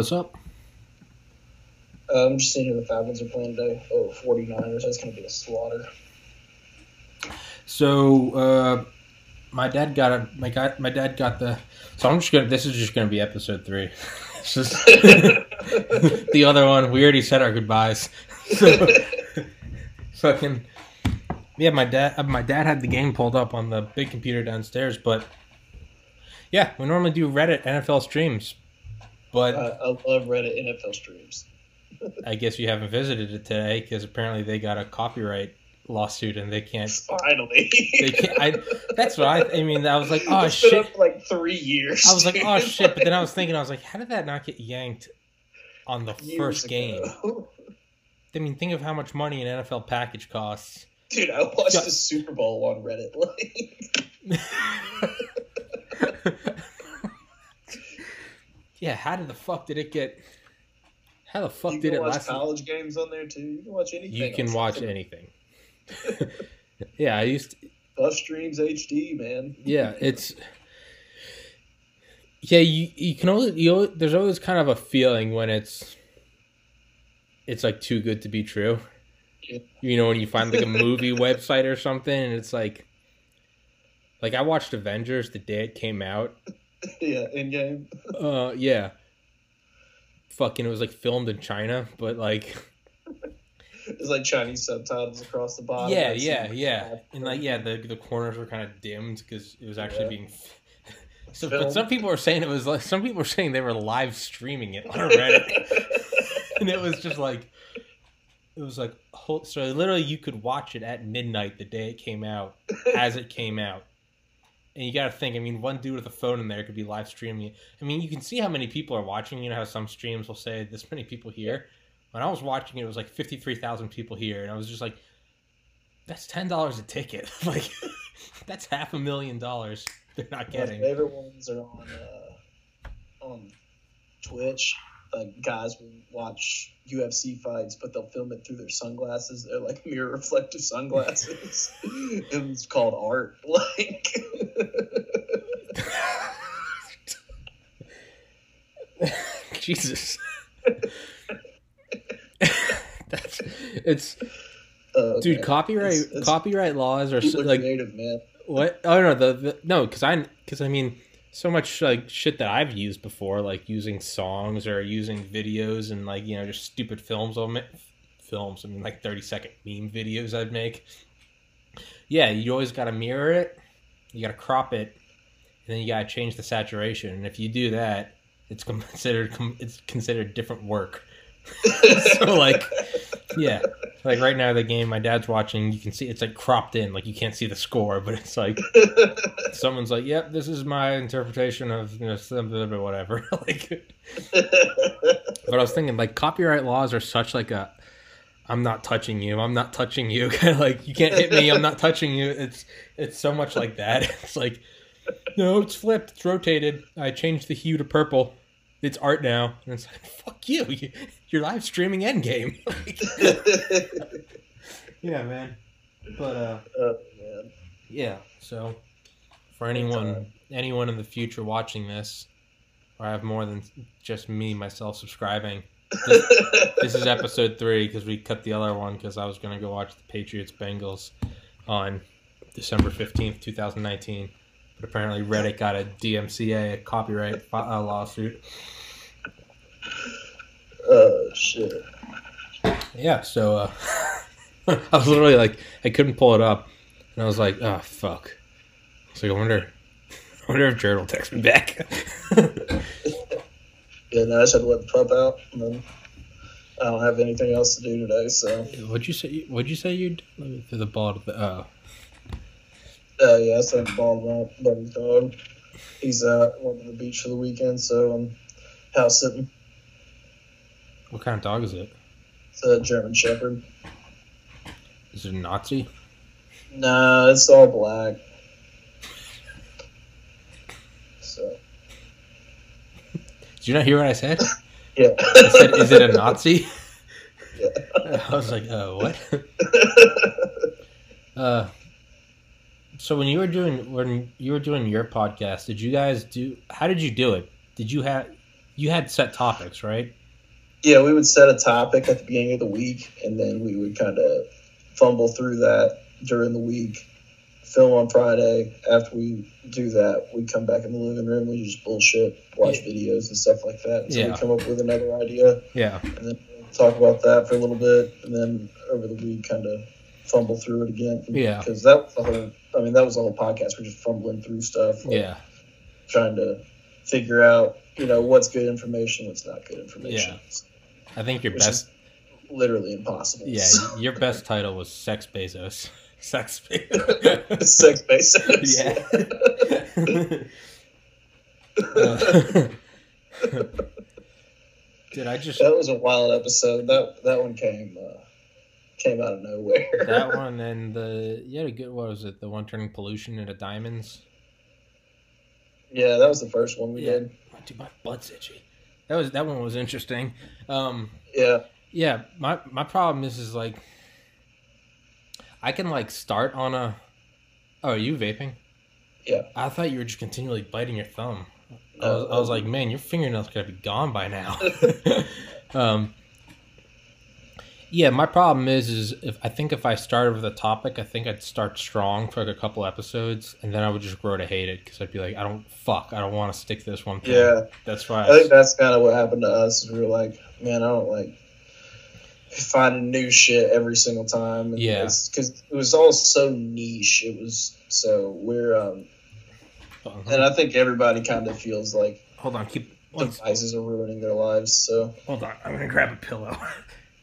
What's up? Uh, I'm just seeing who the Falcons are playing today. Oh, 49ers. That's going to be a slaughter. So, uh, my dad got a my guy, my dad got the. So I'm just gonna. This is just gonna be episode three. Just the other one. We already said our goodbyes. So, fucking. Yeah, my dad. uh, My dad had the game pulled up on the big computer downstairs, but yeah, we normally do Reddit NFL streams, but Uh, I love Reddit NFL streams. I guess you haven't visited it today because apparently they got a copyright lawsuit and they can't. Finally. They can't. I, that's what I. I mean, I was like, oh it's shit. up like three years. I was like, oh shit. But then I was thinking, I was like, how did that not get yanked on the Years first ago. game? I mean, think of how much money an NFL package costs. Dude, I watched Yeah. the Super Bowl on Reddit. Like, yeah, how did the fuck did it get? How the fuck you did it watch last? college games on there too. You can watch anything. You can watch anything. yeah, I used. To, Buff Streams HD, man. yeah, it's. Yeah, you you can only you. al- There's always kind of a feeling when it's. It's like too good to be true. Yeah. You know when you find like a movie website or something, and it's like. Like I watched Avengers the day it came out. yeah, in game. Uh, yeah. Fucking, it was like filmed in China, but like, It's like Chinese subtitles across the bottom. yeah, yeah, yeah, bad. and like, yeah, the the corners were kind of dimmed because it was actually Yeah. being. So, Filmed. but some people were saying it was like some people were saying they were live streaming it on Reddit, and it was just like, it was like, whole, so literally you could watch it at midnight the day it came out, as it came out, and you got to think. I mean, one dude with a phone in there could be live streaming. I mean, you can see how many people are watching. You know how some streams will say this many people here. When I was watching it, it was like fifty three thousand people here, and I was just like, that's ten dollars a ticket. like, that's half a million dollars. They're not My getting. favorite ones are on uh, on Twitch. Like guys will watch UFC fights, but they'll film it through their sunglasses. They're like mirror reflective sunglasses. it's called art. Like Jesus. That's it's uh, dude. Copyright It's- it's- copyright laws are so, like creative, man. what? Oh no, the, the no, because I because I mean so much like shit that I've used before, like using songs or using videos and like you know just stupid films. I'll make films. I mean like thirty second meme videos I'd make. Yeah, you always got to mirror it. You got to crop it, and then you got to change the saturation. And if you do that, it's considered it's considered different work. so like yeah. Like right now the game my dad's watching you can see it's like cropped in. Like you can't see the score but it's like someone's like yep this is my interpretation of you know something or whatever. Like but i was thinking like copyright laws are such like a i'm not touching you i'm not touching you. Kind of like you can't hit me i'm not touching you. It's it's so much like that. It's like no it's flipped it's rotated. I changed the hue to purple it's art now. And it's like fuck you, you you're live streaming endgame. Yeah man. But uh oh, man. yeah so for anyone anyone in the future watching this or I have more than just me myself subscribing this is episode three because we cut the other one because I was going to go watch the Patriots Bengals on December 15th, 2019. But apparently, Reddit got a DMCA, a copyright uh, lawsuit. oh shit. Yeah, so uh, I was literally like, I couldn't pull it up. And I was like, oh, fuck. So I wonder, I wonder if Jared will text me back. Yeah, no, I to let the pup out, and then I don't have anything else to do today. So, what'd you say? What'd you say you'd let me throw the ball to the? Oh, uh, yeah, I sent the ball out. Buddy's dog. He's uh, went to the beach for the weekend, so I'm house sitting. what kind of dog is it? It's a German Shepherd. Is it a Nazi? Nah, it's all black. So, Did you not hear what I said? yeah. I said, "Is it a Nazi?" Yeah. I was like, "Oh, what?" Uh, so when you were doing when you were doing your podcast, did you guys do? How did you do it? Did you have? you had set topics, right? Yeah, we would set a topic at the beginning of the week, and then we would kind of fumble through that during the week. Film on Friday. After we do that, we come back in the living room. We just bullshit, watch Yeah. videos and stuff like that. And so Yeah. we come up with another idea, Yeah. and then talk about that for a little bit, and then over the week, kind of fumble through it again. Yeah. because that was the whole. I mean, that was the whole podcast. We're just fumbling through stuff. like, Yeah. trying to figure out, you know, what's good information, what's not good information. Yeah. I think your Which best. literally impossible. Yeah, your best title was Sex Bezos. Sex Bezos. Sex basis. Yeah. Uh, Did I just that was a wild episode. That that one came uh, came out of nowhere. that one and the you had a good what was it the one turning pollution into diamonds? yeah, that was the first one we Yeah. did. Dude, my butt's itchy. That was that one was interesting. Um, Yeah. yeah, my my problem is is like I can like start on a. Oh, are you vaping? Yeah. I thought you were just continually biting your thumb. I No, was, I was like, man, your fingernails gotta be gone by now. um, yeah, my problem is, is if I think if I started with a topic, I think I'd start strong for like a couple episodes, and then I would just grow to hate it because I'd be like, I don't fuck, I don't want to stick to this one thing. Yeah. that's why. I think that's kind of what happened to us. Is we were like, man, I don't like finding new shit every single time. Yeah. Because it was all so niche. It was so we're um, Uh-huh. and I think everybody kind of feels like hold on, keep. One, devices are ruining their lives. So hold on, I'm gonna grab a pillow.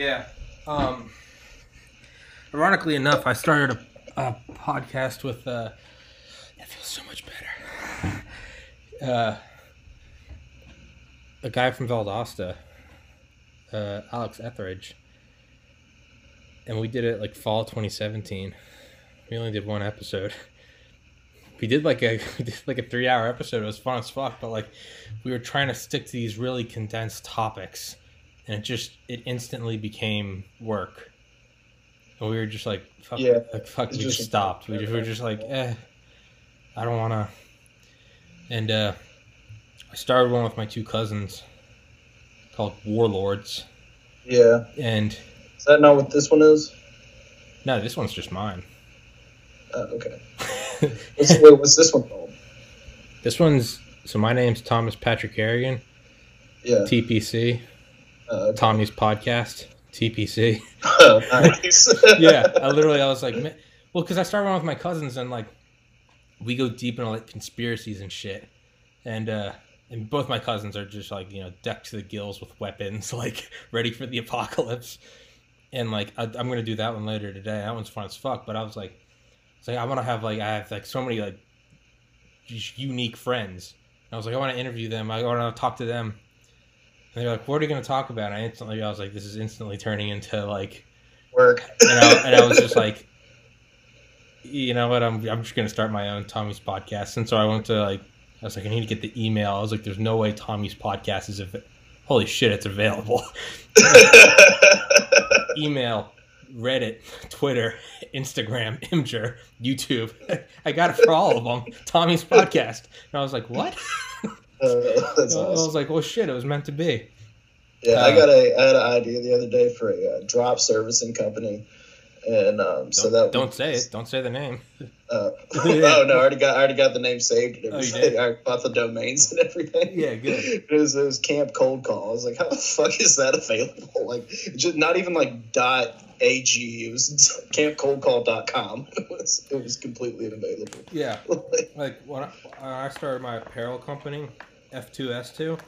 Yeah. Um, ironically enough, I started a, a podcast with. Uh, that feels so much better. Uh, a guy from Valdosta, uh, Alex Etheridge, and we did it like fall 2017. We only did one episode. We did like a we did like a three hour episode. It was fun as fuck, but like we were trying to stick to these really condensed topics and it just it instantly became work. And we were just like fuck, Yeah, like, fuck we just- just stopped. We, just, we were just like eh i don't want to and uh i started one with my two cousins called warlords. Yeah, and is that not what this one is? no this one's just mine. Uh, okay. What's this one called? this one's so my name's thomas patrick Harrigan, Yeah. tpc Uh, tommy's podcast tpc nice. yeah, I literally I was like, man, well, because I started one with my cousins and like we go deep into like conspiracies and shit, and uh and both my cousins are just like you know decked to the gills with weapons, like ready for the apocalypse, and like I, I'm gonna do that one later today. That one's fun as fuck. But I was like, it's like I want to have like I have like so many like just unique friends. And I was like, I want to interview them. I want to talk to them. And they're like, "What are you going to talk about?" And I instantly, I was like, "This is instantly turning into like Work. and I, and I was just like, you know what? I'm I'm just gonna start my own Tommy's podcast. And so I went to like, I was like, I need to get the email. I was like, there's no way Tommy's podcast is av- holy shit, it's available. email, Reddit, Twitter, Instagram, Imgur, YouTube. I got it for all of them. Tommy's podcast. And I was like, what? Uh, that's I was awesome. like, well, shit, it was meant to be. Yeah, Uh, I got a I had an idea the other day for a uh, drop servicing company, and um, so Don't, that don't say it. Don't say the name. Uh, Yeah. oh no, I already got I already got the name saved and Oh, you everything. did? I bought the domains and everything. Yeah, good. It was, it was Camp Cold Call. I was like, how the fuck is that available? Like, just not even like dot ag. It was campcoldcall.com. It was it was completely unavailable. Yeah. like when I, when I started my apparel company, F2S2,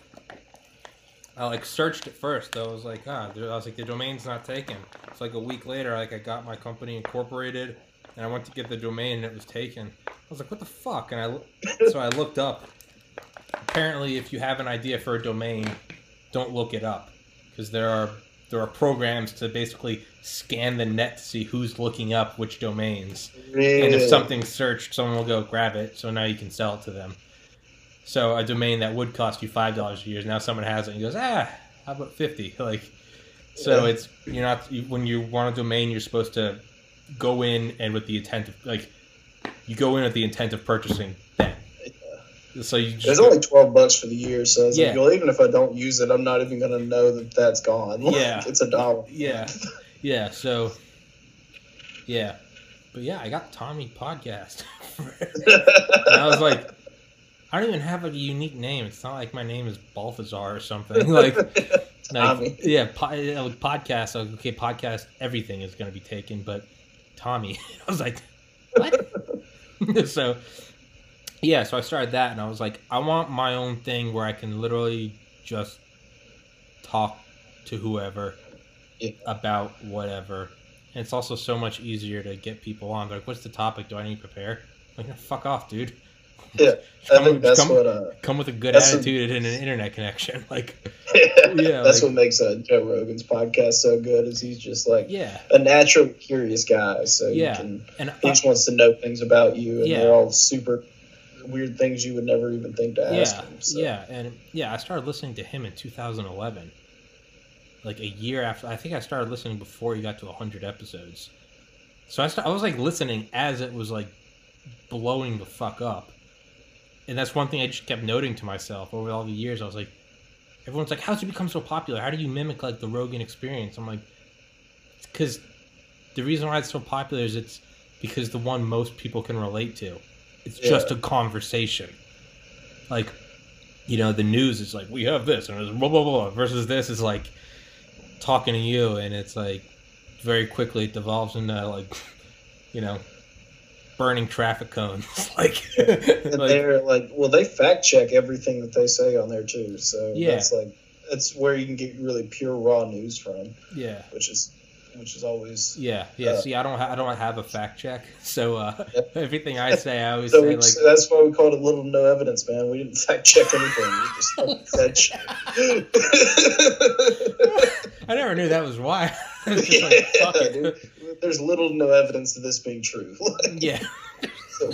I like searched it first. though. I was like, ah, I was like, the domain's not taken. It's like a week later, like I got my company incorporated, and I went to get the domain, and it was taken. I was like, what the fuck? And I so I looked up. Apparently, if you have an idea for a domain, don't look it up because there are there are programs to basically scan the net to see who's looking up which domains. Really? And if something's searched, someone will go grab it. So now you can sell it to them. So a domain that would cost you five dollars a year, now someone has it and goes, ah, how about fifty? Like, so Yeah. it's you're not you, when you want a domain, you're supposed to go in and with the intent of like, you go in with the intent of purchasing then. So you just only twelve bucks for the year, so it's Yeah. like, well, even if I don't use it, I'm not even gonna know that that's gone. Like, Yeah. it's a dollar. yeah, yeah. So yeah, but yeah, I got Tommy podcast. and I was like, I don't even have a unique name. It's not like my name is Balthazar or something. Like, like yeah, po- like podcast. like, Okay, podcast. Everything is going to be taken, but Tommy. I was like, what? so yeah, so I started that, and I was like, I want my own thing where I can literally just talk to whoever Yeah. about whatever. And it's also so much easier to get people on. They're like, what's the topic? Do I need to prepare? I'm like, fuck off, dude. Yeah, I Come- think that's come- what. Uh, Come with a good attitude and an internet connection. Like, yeah, like- that's what makes uh, Joe Rogan's podcast so good. Is he's just like yeah, a natural curious guy. So Yeah. you can. and He just wants to know things about you, and Yeah. they're all super weird things you would never even think to ask yeah, him. So. yeah, and yeah, I started listening to him in 2011, like a year after. I think I started listening before he got to 100 episodes. So I, st- I was like listening as it was like blowing the fuck up, and that's one thing I just kept noting to myself over all the years. I was like, everyone's like, "How's he become so popular? How do you mimic like the Rogan experience?" I'm like, because the reason why it's so popular is it's because the one most people can relate to. It's Yeah. just a conversation. Like, you know, the news is like, we have this, and it's blah, blah, blah, versus this is like talking to you, and it's like very quickly it devolves into like, you know, burning traffic cones. like, And like, they're like, well, they fact check everything that they say on there too. So Yeah. that's like that's where you can get really pure raw news from, yeah. which is which is always Yeah, yeah. Uh, See, I don't, ha- I don't have a fact check, so uh, Yep. everything I say, I always so say we, like, that's why we called it little no evidence, man. We didn't fact check anything. We just said shit. I never knew that was why. I was just like, fuck Yeah, it. dude. There's little to no evidence of this being true. Like, Yeah. so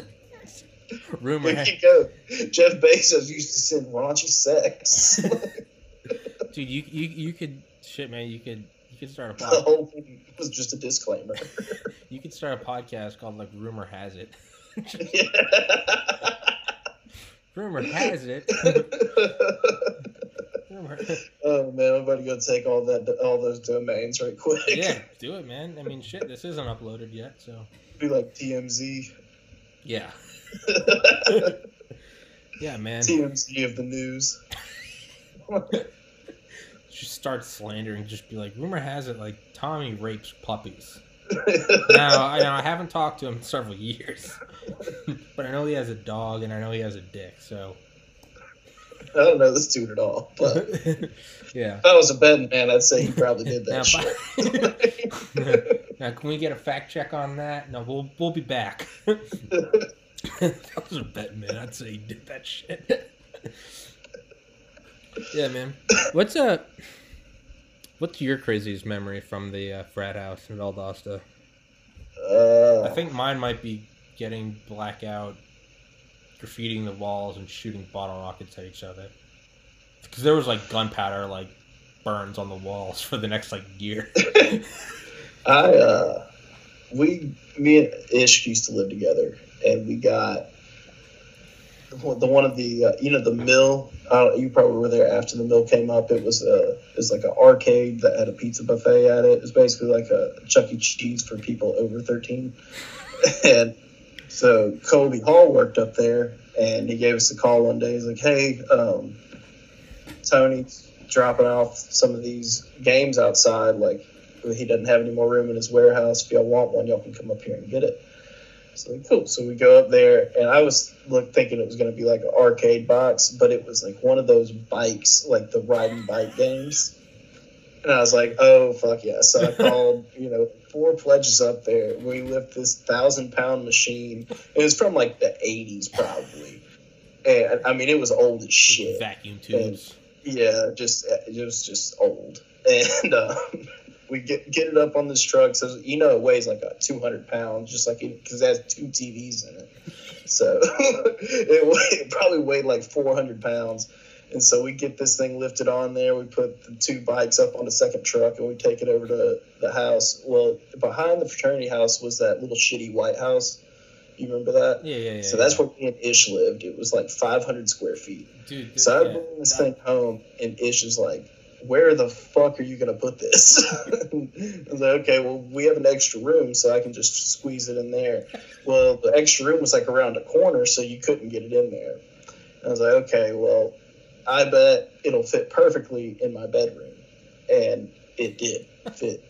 Rumor. here you go. Jeff Bezos used to send raunchy sex. Dude, you, you you could shit, man. You could you could start a the whole thing was just a disclaimer. you could start a podcast called like Rumor Has It. Rumor has it. Oh man, I'm about to go take all that all those domains right quick. Yeah, do it, man. I mean, shit, this isn't uploaded yet, so Be like TMZ. yeah, yeah, man. TMZ of the news. Just start slandering. Just be like, rumor has it, like Tommy rapes puppies. now, I know I haven't talked to him in several years, but I know he has a dog and I know he has a dick. So, I don't know this dude at all, but yeah. if I was a betting man, I'd say he probably did Now, that shit. now, can we get a fact check on that? No, we'll we'll be back. that was a bet, man. I'd say he did that shit. yeah, man. What's uh What's your craziest memory from the uh, frat house in Valdosta? uh, I think mine might be getting blackout, graffitiing the walls, and shooting bottle rockets at each other. Because there was like gunpowder, like burns on the walls for the next like year. I uh, we me and Ish used to live together, and we got the one- of the uh, you know the mill. Uh, you probably were there after the mill came up. It was a it was like an arcade that had a pizza buffet at it. It was basically like a Chuck E. Cheese for people over thirteen, and so Colby Hall worked up there, and he gave us a call one day. He's like, "Hey, um, Tony's dropping off some of these games outside. Like, he doesn't have any more room in his warehouse. If y'all want one, y'all can come up here and get it." So cool. So we go up there, and I was thinking it was going to be like an arcade box, but it was like one of those bikes, like the riding bike games. And I was like, oh, fuck yeah. So I called, you know, four pledges up there. We lift this thousand pound machine. It was from like the 80s, probably. And I mean, it was old as shit. Vacuum tubes. Yeah, just it was just old. And um, we get get it up on this truck. So you know, it weighs like a 200 pounds, just like because it has two TVs in it. So it, weighed, it probably weighed like 400 pounds. And so we get this thing lifted on there. We put the two bikes up on the second truck and we take it over to the house. Well, behind the fraternity house was that little shitty white house. You remember that? Yeah, yeah, yeah. So that's where me and Ish lived. It was like 500 square feet. dude. dude So I yeah, bring this thing home, and Ish is like, "Where the fuck are you gonna put this?" I was like, "Okay, well, we have an extra room, so I can just squeeze it in there." Well, the extra room was like around a corner, so you couldn't get it in there. I was like, "Okay, well, I bet it'll fit perfectly in my bedroom," and it did fit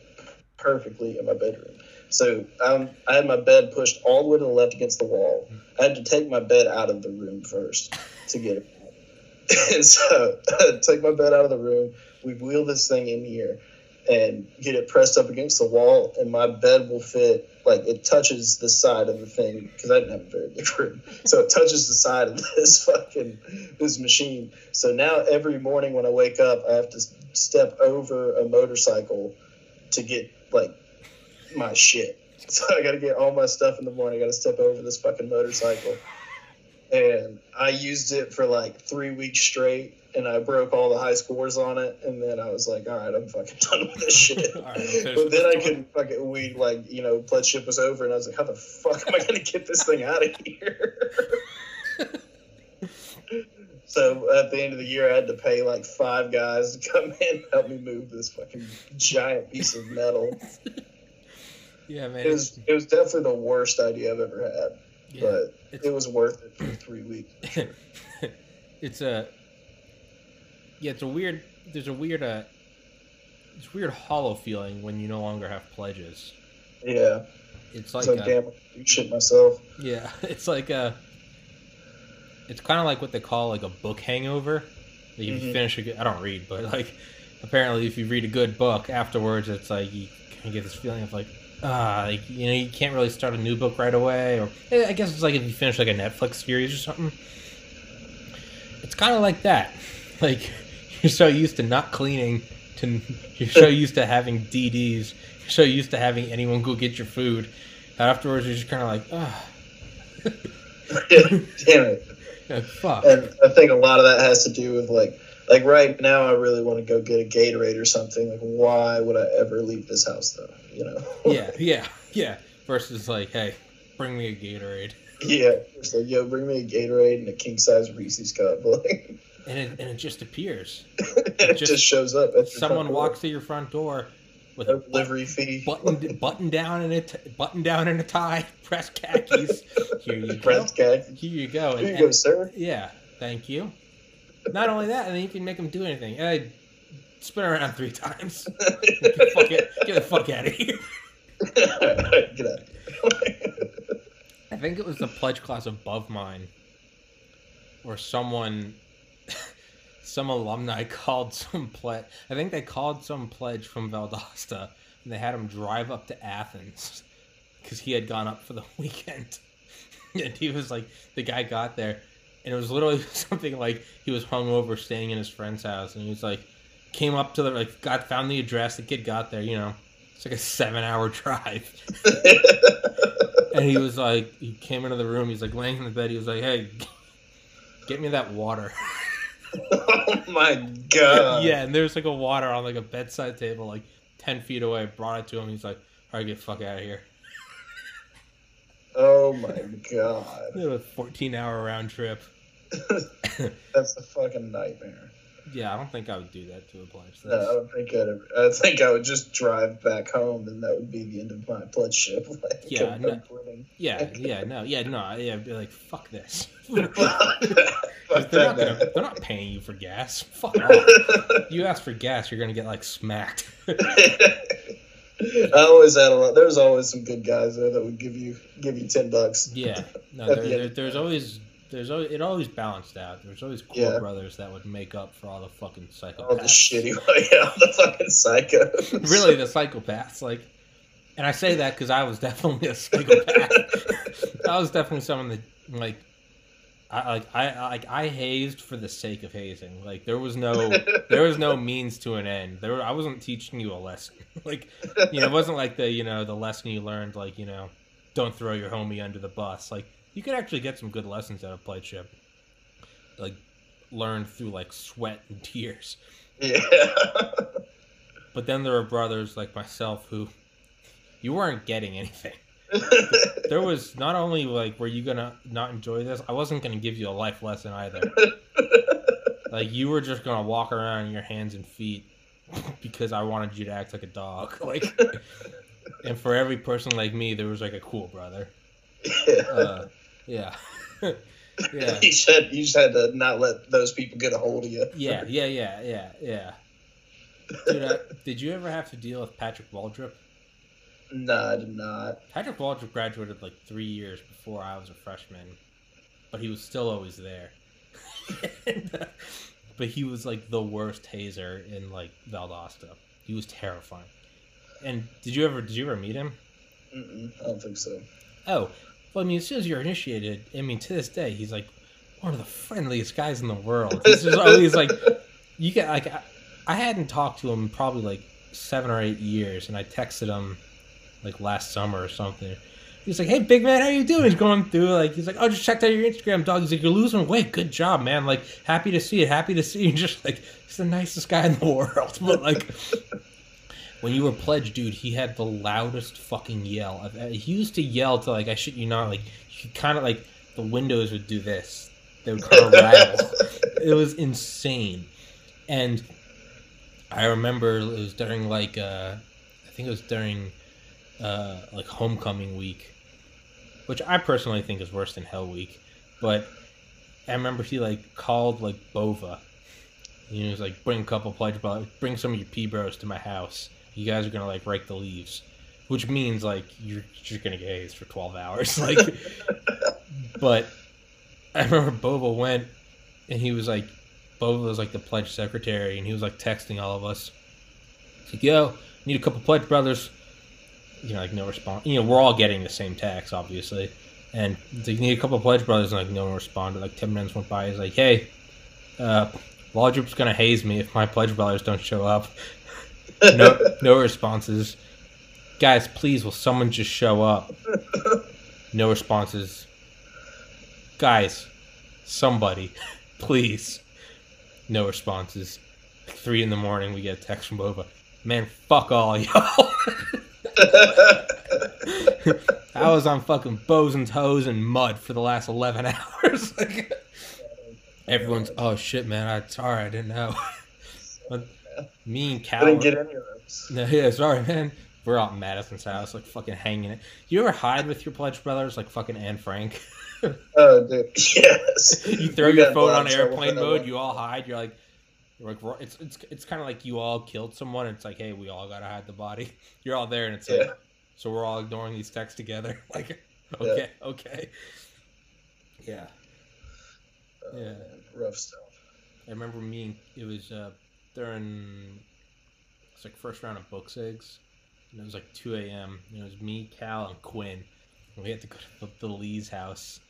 perfectly in my bedroom. So um, I had my bed pushed all the way to the left against the wall. I had to take my bed out of the room first to get it. And so I take my bed out of the room. We wheel this thing in here and get it pressed up against the wall, and my bed will fit like it touches the side of the thing because I didn't have a very big room, so it touches the side of this fucking this machine. So now every morning when I wake up, I have to step over a motorcycle to get like my shit. So I got to get all my stuff in the morning. I got to step over this fucking motorcycle. And I used it for like three weeks straight, and I broke all the high scores on it. And then I was like, all right, I'm fucking done with this shit. Right, but then I couldn't fucking, we like, you know, pledgeship was over, and I was like, how the fuck am I going to get this thing out of here? So at the end of the year, I had to pay like five guys to come in and help me move this fucking giant piece of metal. Yeah, man. It was it was definitely the worst idea I've ever had, yeah. but it was worth it for three weeks. it's a yeah it's a weird there's a weird uh it's a weird hollow feeling when you no longer have pledges. Yeah, it's like so uh, damn, I do shit myself. yeah it's like a it's kind of like what they call like a book hangover. Like if you finish a good i don't read but like apparently if you read a good book afterwards it's like you kind of get this feeling of like ah like you know you can't really start a new book right away or eh, i guess it's like if you finish like a netflix series or something. It's kind of like that. Like you're so used to not cleaning to you're so used to having dds you're so used to having anyone go get your food that afterwards you're just kind of like ah damn it. like, fuck And I think a lot of that has to do with like like right now I really want to go get a Gatorade or something. Like why would I ever leave this house though? You know? yeah yeah yeah versus like hey bring me a gatorade yeah. It's like yo, bring me a Gatorade and a king size Reese's cup. Like and it, and it just appears it just- just, shows up. Someone walks to your front door with no a delivery fee. button button down in a t- button down in a tie press khakis here you go Pressed khaki. here you go Here and, you go, and- sir. yeah thank you not only that and then you can make them do anything hey spin around three times get the fuck, out- get the fuck out of here Get out. I think it was the pledge class above mine, where someone, some alumni called some pledge. I think they called some pledge from Valdosta, and they had him drive up to Athens because he had gone up for the weekend. and he was like, the guy got there, and it was literally something like he was hungover, staying in his friend's house, and he was like, came up to the like, got found the address. The kid got there, you know. It's like a seven-hour drive. And he was like, he came into the room. He's like laying in the bed. He was like, "Hey, get me that water." Oh my god. yeah, and there's like a water on like a bedside table, like ten feet away. Brought it to him. He's like, "All right, get the fuck out of here." Oh my god. It was a 14 hour round trip. That's a fucking nightmare. Yeah, I don't think I would do that to a pledge. No, I don't think I'd ever, I think I would just drive back home and that would be the end of my pledgeship. Like, Yeah, no. yeah, yeah, no, yeah, no, yeah. I'd be like, "Fuck this." They're not gonna, they're not paying you for gas. Fuck off. You ask for gas, you're gonna get like smacked. I always had a lot. There's always some good guys there that would give you give you ten bucks. Yeah, no, there, the there, there's always there's always, it always balanced out. There's always cool Yeah. brothers that would make up for all the fucking psychopaths. All the shitty, yeah, all the fucking psychos. really the psychopaths like and i say that because i was definitely a psychopath i was definitely someone that like i like i I- like i hazed for the sake of hazing. Like there was no there was no means to an end. There i wasn't teaching you a lesson. Like you know it wasn't like the you know the lesson you learned like you know don't throw your homie under the bus. Like you could actually get some good lessons out of pledgeship like learned through like sweat and tears. Yeah. but then there were brothers like myself who you weren't getting anything. There was not only like were you gonna not enjoy this, I wasn't gonna give you a life lesson either. Like you were just gonna walk around on your hands and feet because I wanted you to act like a dog. Like and for every person like me there was like a cool brother. yeah. Uh, yeah. yeah. You said you just had to not let those people get a hold of you. Yeah, yeah, yeah, yeah, yeah. Dude, uh, did you ever have to deal with Patrick Waldrop? No, I did not. Patrick Waldrop graduated like three years before I was a freshman, but he was still always there. And, uh, but he was like the worst hazer in like Valdosta. He was terrifying. And did you ever did you ever meet him? Mm-mm, I don't think so. Oh, well, I mean, as soon as you're initiated, I mean, to this day, he's like one of the friendliest guys in the world. He's just always like, you get like, I, I hadn't talked to him probably like seven or eight years, and I texted him like last summer or something. He's like, "Hey, big man, how you doing?" He's going through like, he's like, "Oh, just checked out your Instagram, dog." He's like, "You're losing weight. Good job, man. Like, happy to see it. Happy to see you." Just like, he's the nicest guy in the world. But like, when you were pledged, dude, he had the loudest fucking yell. Uh, He used to yell to like, I shit you not, like he kind of like the windows would do this. They would kind of rattle. It was insane, and I remember it was during like uh, I think it was during uh, like homecoming week, which I personally think is worse than Hell Week. But I remember he like called like Bova. And he was like, "Bring a couple pledge brothers, bring some of your P bros to my house. You guys are gonna like rake the leaves." Which means like you're just gonna get hazed for twelve hours, like. but I remember Bova went, and he was like, Bova was like the pledge secretary, and he was like texting all of us. He's like, "Yo, need a couple pledge brothers." You know, like no response. You know, we're all getting the same text, obviously. And they need a couple pledge brothers, and like no one responded. Like ten minutes went by. He's like, "Hey, uh, Waldrop's gonna haze me if my pledge brothers don't show up." no, no responses. Guys, please, will someone just show up? No responses. Guys, somebody, please. No responses. Three in the morning, we get a text from Bova. Man, fuck all y'all. I was on fucking bows and toes and mud for the last 11 hours. Like, everyone's, oh shit, man, I sorry, I didn't know. but me and I Cal. didn't get any of those. No, yeah, sorry, man. We're out in Madison's house, like fucking hanging it. You ever hide with your pledge brothers, like fucking Anne Frank? Oh, dude. Yes. you throw We your phone on airplane mode. You all hide. You're like, like, it's it's it's kind of like you all killed someone. It's like, hey, we all gotta hide the body. You're all there, and it's like, Yeah. so we're all ignoring these texts together. Like, okay, okay, yeah. Oh, Yeah. rough stuff. I remember me. and- It was uh, during it's like first round of book sigs, and it was like two a.m. And it was me, Cal, and Quinn. And we had to go to the, the Lee's house,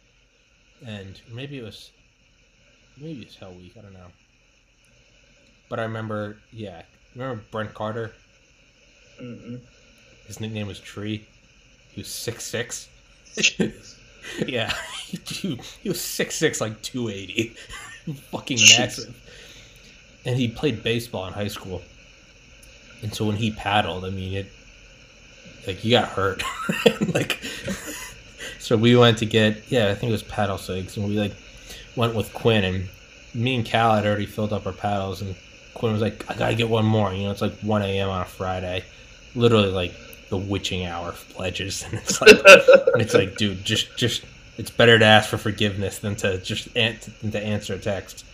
and maybe it was maybe it's Hell Week. I don't know. But I remember, yeah, remember Brent Carter. Mm-mm. His nickname was Tree. He was six six. yeah, he, he was six six, like two eighty, fucking Jeez. massive. And he played baseball in high school. And so when he paddled, I mean, it like you got hurt, like. So we went to get yeah, I think it was paddle sigs, and we like went with Quinn, and me and Cal had already filled up our paddles, and Quinn was like, "I gotta get one more." You know, it's like one a.m. on a Friday, literally like the witching hour of pledges, and it's like it's like, dude, just just it's better to ask for forgiveness than to just an- than to answer a text.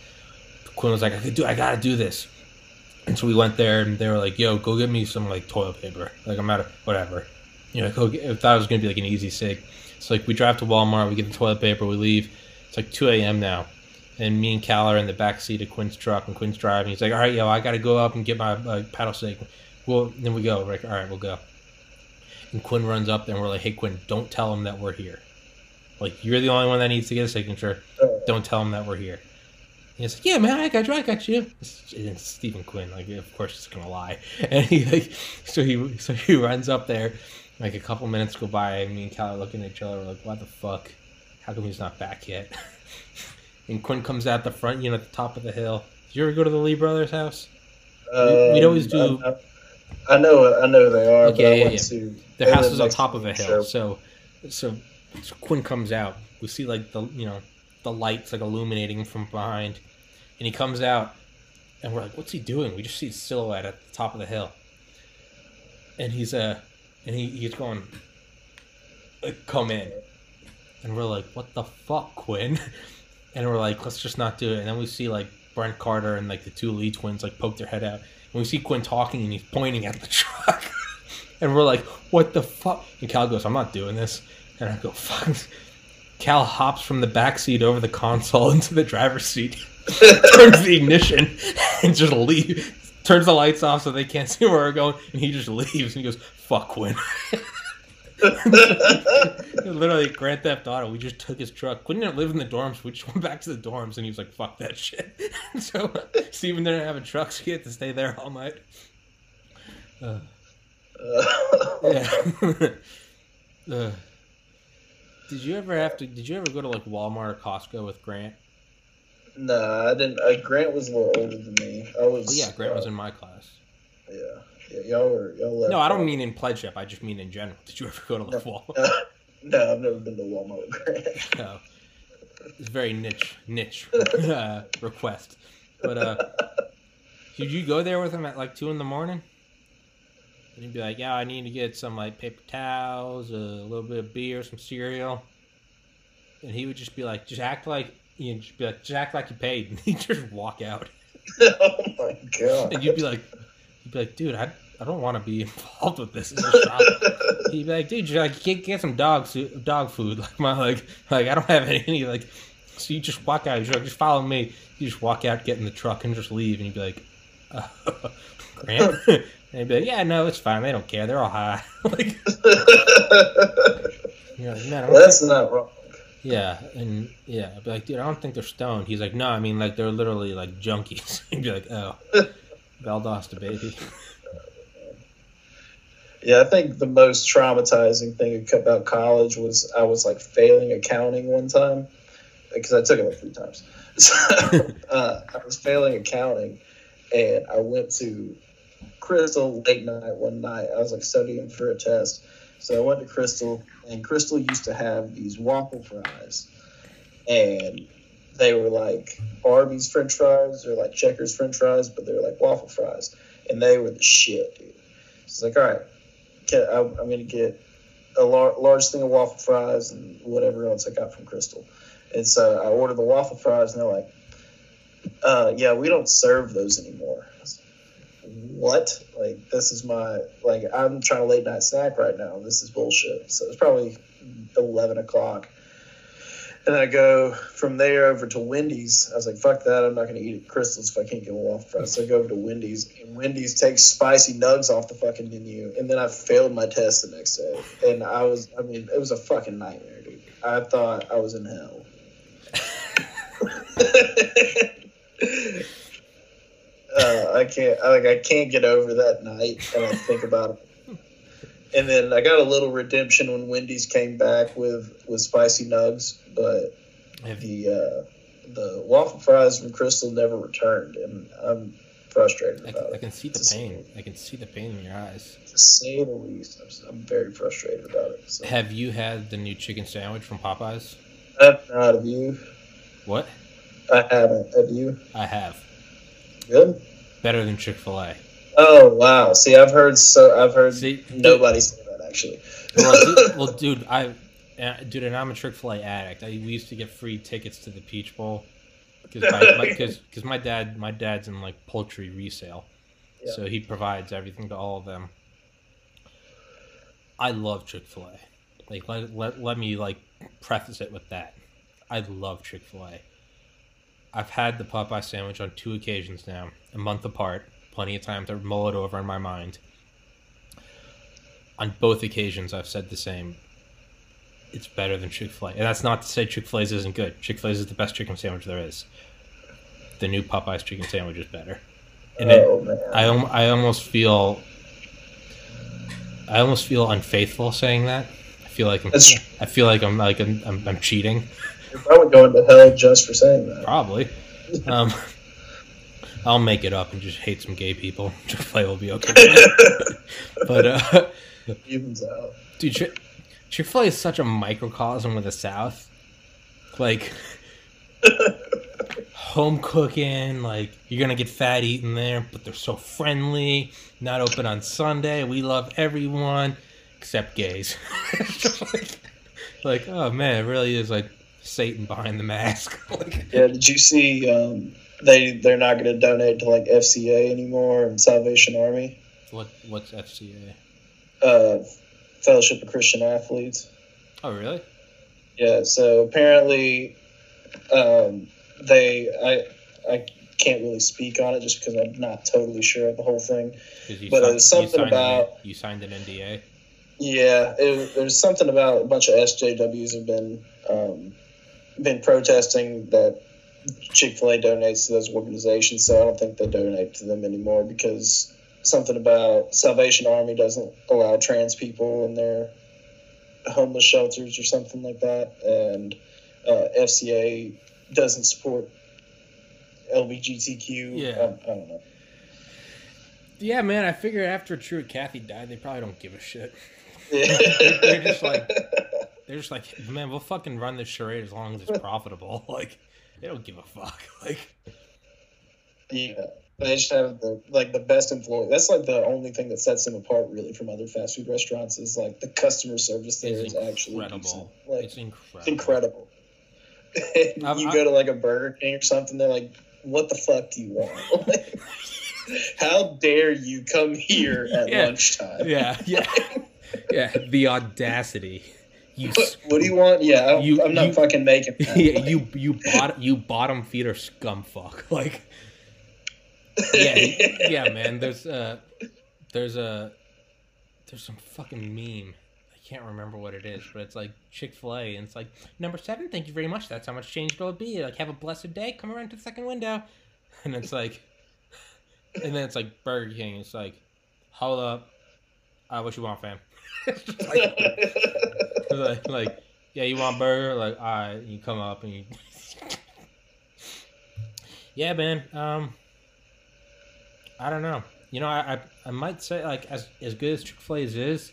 Quinn was like, I could do, I gotta do this, and so we went there, and they were like, "Yo, go get me some like toilet paper." Like I'm out of whatever. You know, go get, I thought it was gonna be like an easy sig. So like we drive to Walmart, we get the toilet paper, we leave. It's like 2 a.m. now. And me and Cal are in the back seat of Quinn's truck, and Quinn's driving. He's like, "All right, yo, I gotta go up and get my uh, paddle stake." Well, then we go. We're like, "All right, we'll go." And Quinn runs up, and we're like, "Hey, Quinn, don't tell him that we're here. Like, you're the only one that needs to get a signature. Don't tell him that we're here." And he's like, "Yeah, man, I got you. I got you." It's Stephen Quinn. Like, of course, he's gonna lie. And he like, so he so he runs up there. Like a couple minutes go by, and me and Cal are looking at each other. We're like, "What the fuck? How come he's not back yet?" and Quinn comes out the front, you know, at the top of the hill. Did you ever go to the Lee brothers' house? Um, we'd always do- I, I know, I know they are. Okay, yeah, yeah. to The house is on top of a hill, show. so, so Quinn comes out. We see like the you know the lights like illuminating from behind, and he comes out, and we're like, "What's he doing?" We just see his silhouette at the top of the hill, and he's uh, and he, he's going, like, "Come in," and we're like, "What the fuck, Quinn?" And we're like, "Let's just not do it." And then we see like Brent Carter and like the two Lee twins like poke their head out, and we see Quinn talking, and he's pointing at the truck. And we're like, what the fuck? And Cal goes, I'm not doing this. And I go, fuck. Cal hops from the back seat over the console into the driver's seat, turns the ignition, and just leaves. Turns the lights off so they can't see where we're going, and he just leaves. And he goes, "Fuck Quinn." Literally, Grand Theft Auto. We just took his truck. Didn't live in the dorms. We just went back to the dorms, and he was like, "Fuck that shit." so Steven didn't have a truck, so he had to stay there all night. Uh, yeah. uh, did you ever have to? Did you ever go to like Walmart or Costco with Grant? no, I didn't. Uh, Grant was a little older than me. I was. Well, yeah, Grant uh, was in my class. Yeah, y'all were. Y'all left. No, I don't mean in pledge shop. I just mean in general. Did you ever go to like Walmart? No, no, I've never been to Walmart No. It's a very niche niche uh, request. But uh, did you go there with him at like two in the morning? And he'd be like, "Yeah, I need to get some like paper towels, a little bit of beer, some cereal." And he would just be like, "Just act like you know, just be like, just act like you paid," and he'd just walk out. oh my god. And you'd be like, "You'd be like, dude, I, I don't want to be involved with this." This. He'd be like, "Dude, you like get, get some dog su- dog food." Like my like like I don't have any like. So you just walk out. You're like, just follow me. You just walk out, get in the truck, and just leave. And you'd be like, uh, "Grant," and he'd be like, "Yeah, no, it's fine. They don't care. They're all high." like, you're like, "Man, I don't That's think-" not wrong. yeah, and yeah, I'd be like, "Dude, I don't think they're stoned." He's like, "No, I mean like they're literally like junkies." He'd be like, "Oh, Valdosta, baby." Yeah, I think the most traumatizing thing about college was I was like failing accounting one time because I took it like three times. So uh, I was failing accounting, and I went to Krystal late night one night. I was like studying for a test, so I went to Krystal, and Krystal used to have these waffle fries, and they were like Arby's French fries or like Checkers French fries, but they were like waffle fries, and they were the shit, dude. It's like, all right, I'm, gonna get a lar- large thing of waffle fries and whatever else I got from Krystal. And so I ordered the waffle fries, and they're like, uh, "Yeah, we don't serve those anymore." What? Like, this is my like I'm trying to late night snack right now. This is bullshit. So it's probably eleven o'clock. And I go from there over to Wendy's. I was like, fuck that. I'm not going to eat at Krystal's if I can't get a waffle fries. So I go over to Wendy's, and Wendy's takes spicy nugs off the fucking menu. And then I failed my test the next day. And I was, I mean, it was a fucking nightmare, dude. I thought I was in hell. uh, I can't, I, like, I can't get over that night, and I think about it. And then I got a little redemption when Wendy's came back with with spicy nugs, but Have the uh, the waffle fries from Krystal never returned, and I'm frustrated I, about I it. I can see the pain. I can see the pain in your eyes. To say the least, I'm, I'm very frustrated about it. So. Have you had the new chicken sandwich from Popeyes? I've not of you. What? I haven't. Have you? I have. Good. Better than Chick Fil A. Oh wow! See, I've heard so. I've heard See, nobody say that actually. well, dude, well, dude, I, uh, dude, and I'm a Chick Fil A addict. I, we used to get free tickets to the Peach Bowl because my, because because my dad my dad's in like poultry resale, Yeah. so he provides everything to all of them. I love Chick Fil A. Like let, let let me like preface it with that. I love Chick Fil A. I've had the Popeye sandwich on two occasions now, a month apart. Plenty of time to mull it over in my mind. On both occasions, I've said the same. It's better than Chick Fil A, and that's not to say Chick Fil A's isn't good. Chick Fil A's is the best chicken sandwich there is. The new Popeyes chicken sandwich is better, and it, oh man. I I almost feel I almost feel unfaithful saying that. I feel like I'm, That's I feel like I'm like I'm, I'm, I'm cheating. you're probably going to hell just for saying that. Probably. Um, I'll make it up and just hate some gay people. Chick Fil A will be okay. but uh, Evens out. dude, Chick Fil A is such a microcosm of the South. Like home cooking, like you're gonna get fat eating there, but they're so friendly. Not open on Sunday. We love everyone except gays. Like, like, oh man, it really is like Satan behind the mask. like, Yeah, did you see um, they they're not going to donate to like FCA anymore and Salvation Army, what what's FCA? uh, Fellowship of Christian Athletes. Oh really? Yeah, so apparently um, they I I can't really speak on it just because I'm not totally sure of the whole thing. But signed- it was something you about- an, you signed an NDA. Yeah, it, there's something about a bunch of SJWs have been um, been protesting that Chick Fil A donates to those organizations, so I don't think they donate to them anymore because something about Salvation Army doesn't allow trans people in their homeless shelters or something like that, and uh, FCA doesn't support LGBTQ. Yeah. I, I don't know. Yeah, man. I figured after Truett Cathy died, they probably don't give a shit. They're They're just like- They're just like, man, we'll fucking run this charade as long as it's profitable. Like, they don't give a fuck. Like, Yeah, they just have the like the best employee. That's like the only thing that sets them apart, really, from other fast food restaurants. Is like the customer service there it's is actually incredible. Like it's incredible. it's incredible. I've- you I- go to like a Burger King or something, they're like, "What the fuck do you want? Like, How dare you come here at Yeah. lunchtime? Yeah, yeah, yeah. The audacity. You, What, what do you want? Yeah, I, You- I'm not you- fucking making that. yeah, you, you bot, you bottom feeder scum fuck. Like, yeah, yeah, man. There's uh, there's a, there's some fucking meme. I can't remember what it is, but it's like Chick Fil A, and it's like number seven. Thank you very much. That's how much change it'll be. Like, have a blessed day. Come around to the second window, and it's like, and then it's like Burger King. It's like, hold up, uh, what you want, fam? It's just like, like, like, yeah, you want burger? Like, all right, you come up and you. yeah, man. Um, I don't know. You know, I, I, I might say like as as good as Chick Fil A's is,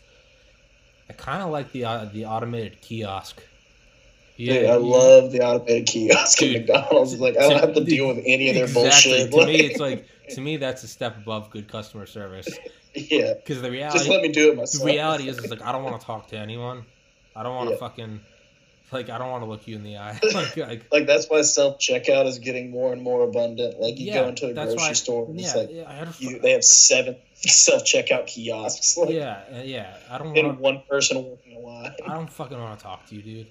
I kind of like the uh, the automated kiosk. Yeah, Dude, I love the automated kiosk at McDonald's. It's like I don't have to deal with any of their exactly. bullshit. To me, it's like to me that's a step above good customer service. yeah, Because the reality just let me do it myself. the reality is, is like I don't want to talk to anyone. I don't want to Yeah. fucking like I don't want to look you in the eye. like, like like that's why self checkout is getting more and more abundant. Like you Yeah, go into a grocery store and it's yeah, like yeah, I had a, you, they have seven self checkout kiosks. Like, yeah, yeah. I don't and want. one person walking a lot. I don't fucking want to talk to you, dude.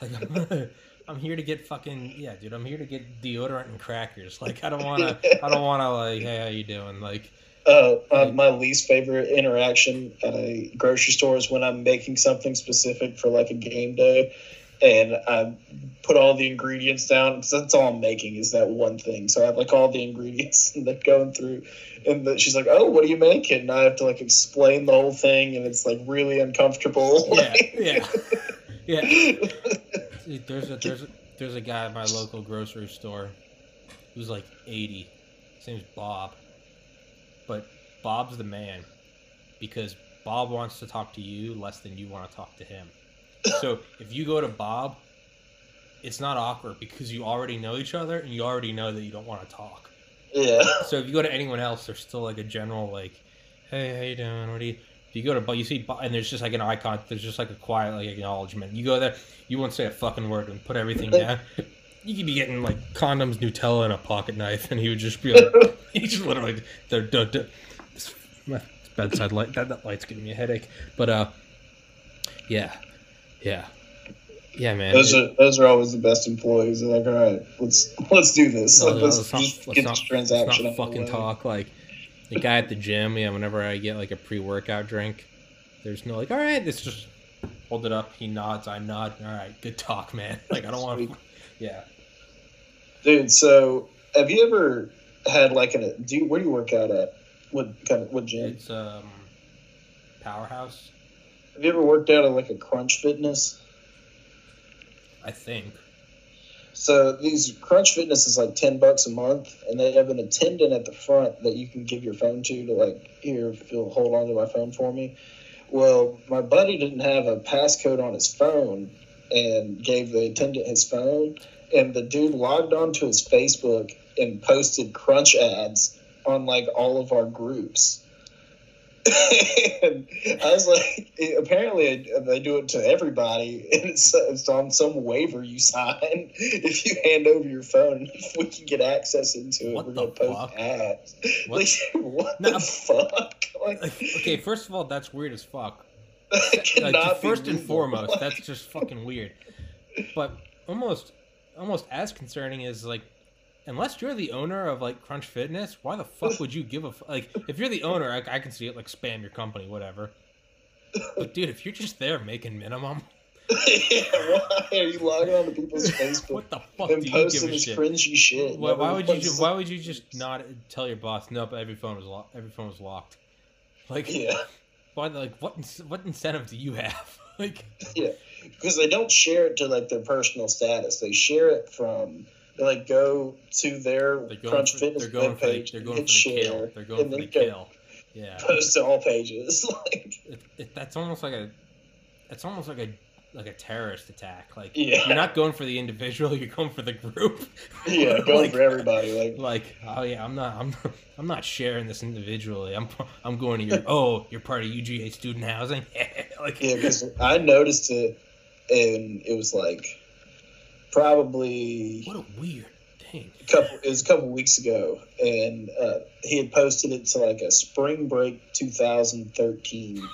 Like, I'm, I'm here to get fucking yeah, dude. I'm here to get deodorant and crackers. Like, I don't want to. I don't want to like, hey, how you doing? Like, Uh, uh, my least favorite interaction at a grocery store is when I'm making something specific for like a game day, and I put all the ingredients down. 'cause that's all I'm making is that one thing. So I have like all the ingredients and they're going through, and the, she's like, "Oh, what are you making?" And I have to like explain the whole thing, and it's like really uncomfortable. yeah, yeah, yeah. Dude, there's a there's a, there's a guy at my local grocery store who's like 80. His name's Bob, but Bob's the man because Bob wants to talk to you less than you want to talk to him. So if you go to Bob, it's not awkward because you already know each other and you already know that you don't want to talk. yeah. So if you go to anyone else, there's still like a general like, "Hey, how you doing? What do you?" If you go to, but you see, Bob- and there's just like an icon. There's just like a quiet like acknowledgement. You go there, you won't say a fucking word and put everything down. You could be getting like condoms, Nutella, and a pocket knife, and he would just be like, he just literally, they're, they're, they're- this- my bedside light. That, that light's giving me a headache. But uh, yeah, yeah. Yeah, man. Those it- are those are always the best employees. They're like, all right, let's let's do this. No, let's let's not- just let's get not- this transaction. Let's not fucking talk like the guy at the gym. Yeah, whenever I get like a pre-workout drink, there's no like, all right, it's just hold it up. He nods, I nod. All right, good talk, man. Like I don't want to. Yeah, Dude, so have you ever had like an do you, where do you work out at? What kind of what gym? it's um powerhouse. Have you ever worked out at like a Crunch Fitness? I think. So these Crunch Fitness is like ten bucks a month, and they have an attendant at the front that you can give your phone to to like here, if you'll hold on to my phone for me. Well, my buddy didn't have a passcode on his phone, and gave the attendant his phone, and the dude logged onto his Facebook and posted Crunch ads on like all of our groups. and I was like, apparently they do it to everybody, and it's, it's on some waiver you sign if you hand over your phone. If we can get access into it, What we're gonna post fuck? ads. What? Like, what No. the fuck? Like, okay, first of all, that's weird as fuck. Like first and foremost, that's just fucking weird. But almost, almost as concerning is like, unless you're the owner of like Crunch Fitness, why the fuck would you give a f- like? If you're the owner, I, I can see it like spam your company, whatever. But dude, if you're just there making minimum, yeah, why are you logging on to people's Facebook what the fuck do and you give a this shit? cringy shit? Why, why would you? Just, why would you just not tell your boss? Nope, every phone was locked. Every phone was locked. Like, Yeah, why? Like, what? What incentive do you have? Like, because they don't share it to like their personal status. They share it from they like go to their Crunch for, Fitness for the, they're and going hit for the share, kill. They're going and for the kill. Yeah. post to all pages. Like, it, it, that's almost like a it's almost like a like a terrorist attack like Yeah. you're not going for the individual you're going for the group yeah, going like, for everybody. Like, like oh yeah i'm not i'm not, i'm not sharing this individually i'm i'm going to your oh you're part of uga student housing like yeah, because I noticed it, and it was like probably what a weird thing a couple it was a couple weeks ago and uh, he had posted it to like a spring break 2013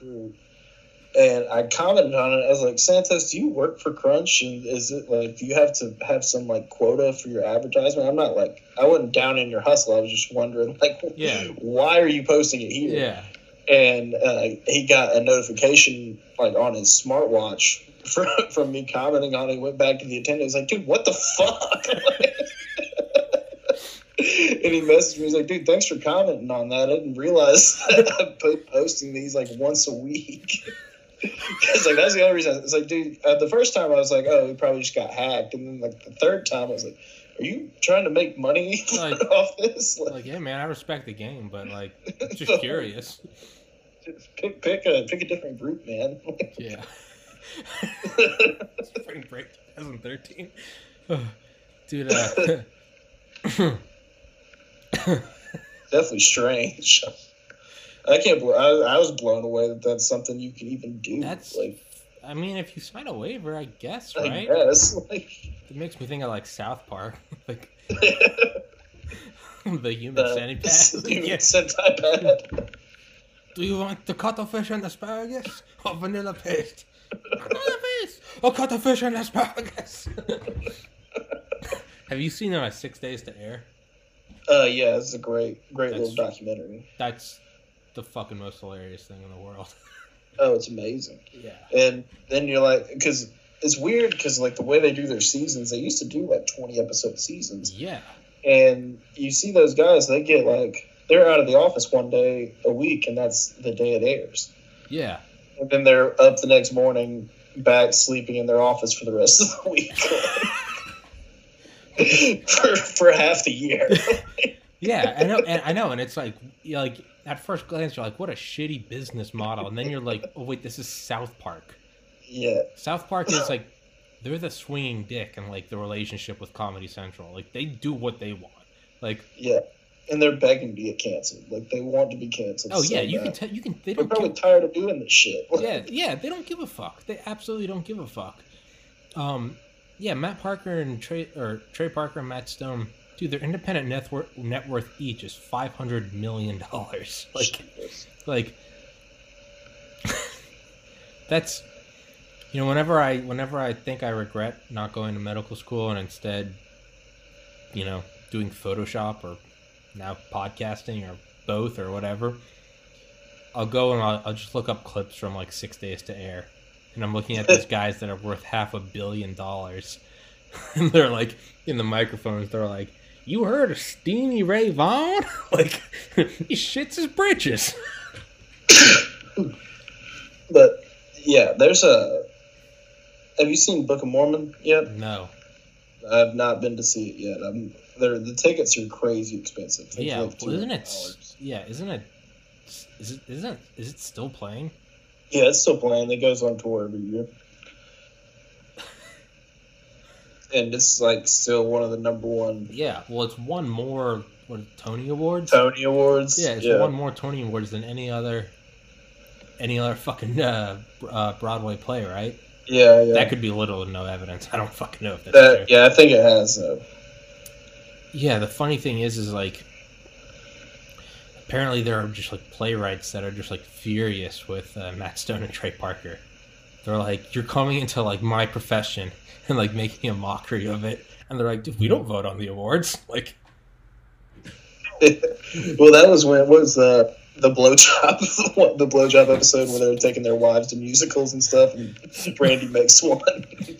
group. And i commented on it i was like santos do you work for crunch and is it like do you have to have some like quota for your advertisement i'm not like i wasn't down in your hustle i was just wondering like Yeah. why are you posting it here yeah and uh, he got a notification like on his smartwatch from, from me commenting on it. Went back to the attendant. He's like, "Dude, what the fuck?" and he messaged me. He's like, "Dude, thanks for commenting on that. I didn't realize I'm posting these like once a week." It's like that's the only reason. It's like, dude, uh, the first time I was like, "Oh, he probably just got hacked," and then like the third time I was like, "Are you trying to make money Like- off this?" Like, like yeah man i respect the game but like I'm just curious just pick pick a pick a different group, man. yeah spring break 2013 dude uh definitely strange. I can't. bel I, I was blown away that that's something you can even do. That's like, I mean, if you sign a waiver, I guess, right? guess. Like, It makes me think of like South Park, like the the human centipede. human Yeah. centipede. Do you want the cuttlefish and asparagus or vanilla paste? vanilla paste or cuttlefish and asparagus. Have you seen uh, Six Days to Air? Uh, yeah, it's a great, great That's- little documentary. That's the fucking most hilarious thing in the world. Oh, it's amazing. Yeah. And then you're like, because it's weird because like the way they do their seasons, they used to do like 20 episode seasons. Yeah. and you see those guys they get like they're out of the office one day a week and that's the day it airs Yeah. and then they're up the next morning back sleeping in their office for the rest of the week for, for half the year Yeah, I know, and I know, and it's like, like at first glance, you're like, "What a shitty business model," and then you're like, "Oh wait, this is South Park." yeah South Park is like they're the swinging dick and like the relationship with Comedy Central. Like they do what they want. Like yeah and they're begging to get canceled like they want to be canceled oh so yeah, you can bad. tell you can they they're don't probably give, tired of doing this shit yeah yeah they don't give a fuck. They absolutely don't give a fuck. Um, yeah, Matt Parker and Trey or Trey Parker and Matt Stone, dude, their independent net worth net worth each is five hundred million dollars. Like like that's You know, whenever I whenever I think I regret not going to medical school and instead, you know, doing Photoshop or now podcasting or both or whatever, I'll go and I'll, I'll just look up clips from like Six Days to Air, and I'm looking at these guys that are worth half a billion dollars, and they're like in the microphones, they're like, "You heard of Steamy Ray Vaughan? like, he shits his britches." But yeah, there's a. Have you seen Book of Mormon yet? No. I've not been to see it yet. I'm. They're, the tickets are crazy expensive. They Yeah, like well, isn't it? Yeah, isn't it? Is it? Isn't? Is it still playing? Yeah, it's still playing. It goes on tour every year. And it's like still one of the number one Yeah. Well, it's one more what Tony Awards. Tony Awards. Yeah, it's yeah. won more Tony Awards than any other, any other fucking uh, uh, Broadway play, right? yeah, yeah. That could be little to no evidence. I don't fucking know if that's That- true. yeah, I think it has though. Yeah, the funny thing is, is like, apparently there are just like playwrights that are just like furious with uh, Matt Stone and Trey Parker. They're like, you're coming into like my profession and like making a mockery of it, and they're like, dude, we don't vote on the awards. Like, well, that was when what was the the blowjob the blowjob episode where they were taking their wives to musicals and stuff, and Randy makes one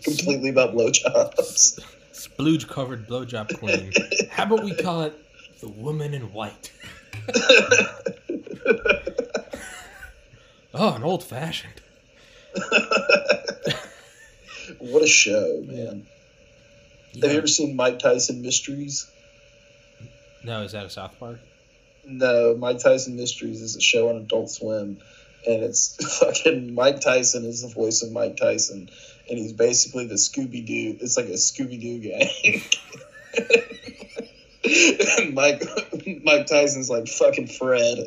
completely about blowjobs. splooge covered blowjob queen. How about we call it the woman in white? Oh, an old fashioned. what a show, man! Have you ever seen Mike Tyson Mysteries? No, is that a South Park? No, Mike Tyson Mysteries is a show on Adult Swim, and it's fucking Mike Tyson is the voice of Mike Tyson, and he's basically the Scooby Doo. It's like a Scooby Doo gang. And Mike Mike Tyson's like fucking Fred.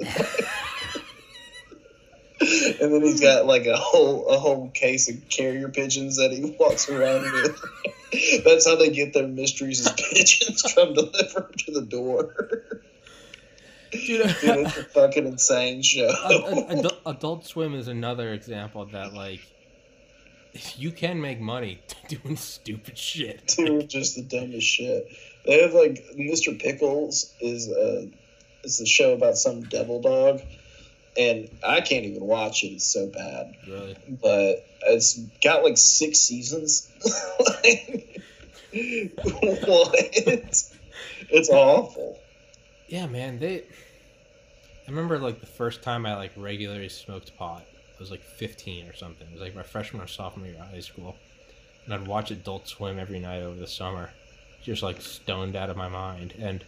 and then he's got like a whole a whole case of carrier pigeons that he walks around with. That's how they get their mysteries as pigeons come deliver to the door. Dude, Dude, it's a fucking insane show. Adult, Adult Swim is another example that like you can make money doing stupid shit. Dude, just the dumbest shit. They have like Mr. Pickles is uh, a it's a show about some devil dog, and I can't even watch it. It's so bad, Really? but it's got like six seasons. like, what? It's awful. Yeah, man. They. I remember like the first time I like regularly smoked pot. I was like 15 or something. It was like my freshman or sophomore year of high school, and I'd watch Adult Swim every night over the summer, just like stoned out of my mind. And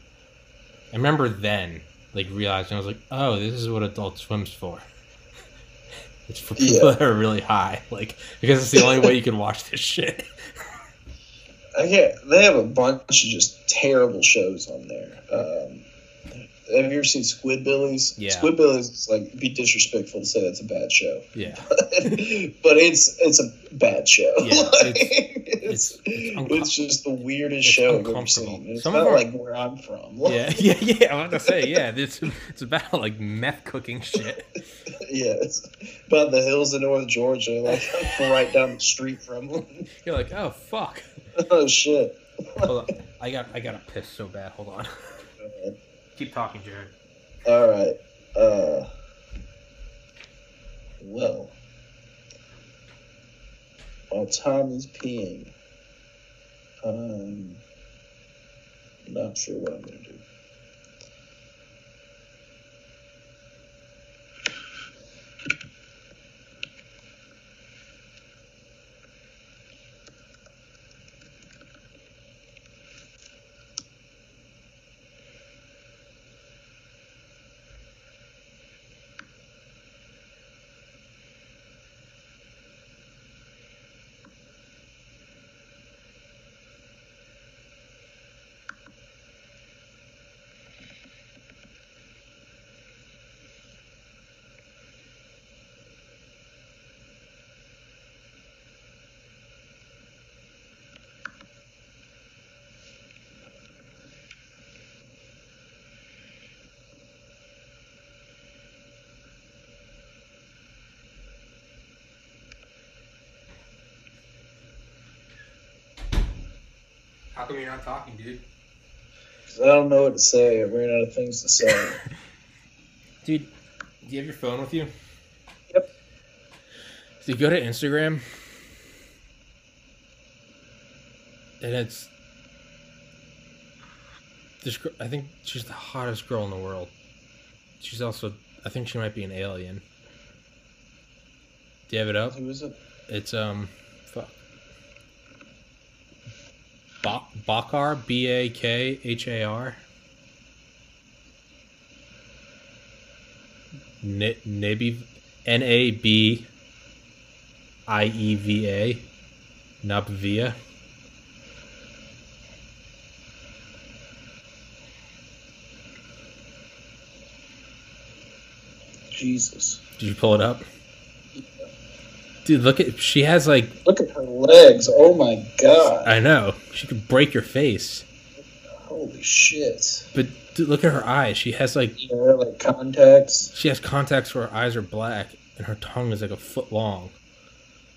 I remember then like realizing I was like, oh, this is what Adult Swim's for. It's for people Yeah. that are really high, like because it's the only way you can watch this shit. I can't. They have a bunch of just terrible shows on there. Um, have you ever seen Squidbillies? Yeah. Squidbillies is like be disrespectful to say that's a bad show. Yeah, but it's it's a bad show. Yeah, Like, it's- it's, it's it's, just the weirdest show I've ever seen. It's Some not our- like where I'm from. yeah, yeah, yeah. I'm about to say, yeah. It's it's about like meth cooking shit. yeah, it's about the hills of North Georgia, like right down the street from them. You're like, oh fuck. oh shit. Hold on, I got I got to piss so bad. Hold on. Keep talking, Jared. All right. Uh, well, Uh, while Tom is peeing, I'm not sure what I'm going to do. How come you're not talking, dude? 'Cause I don't know what to say. I ran out of things to say. Dude, do you have your phone with you? Yep. So you go to Instagram, and it's this. gir- I think she's the hottest girl in the world. She's also. I think she might be an alien. Do you have it up? Who is it? It's um, fuck. Ba- Bakhar, B A K H A R. Nabi, N A B I E V A, Nabvia. Jesus. Did you pull it up? Dude, look at she has like Look at her legs. Oh my god. I know she could break your face, Holy shit. but dude, look at her eyes. She has like Yeah, like contacts. She has contacts where her eyes are black and her tongue is like a foot long.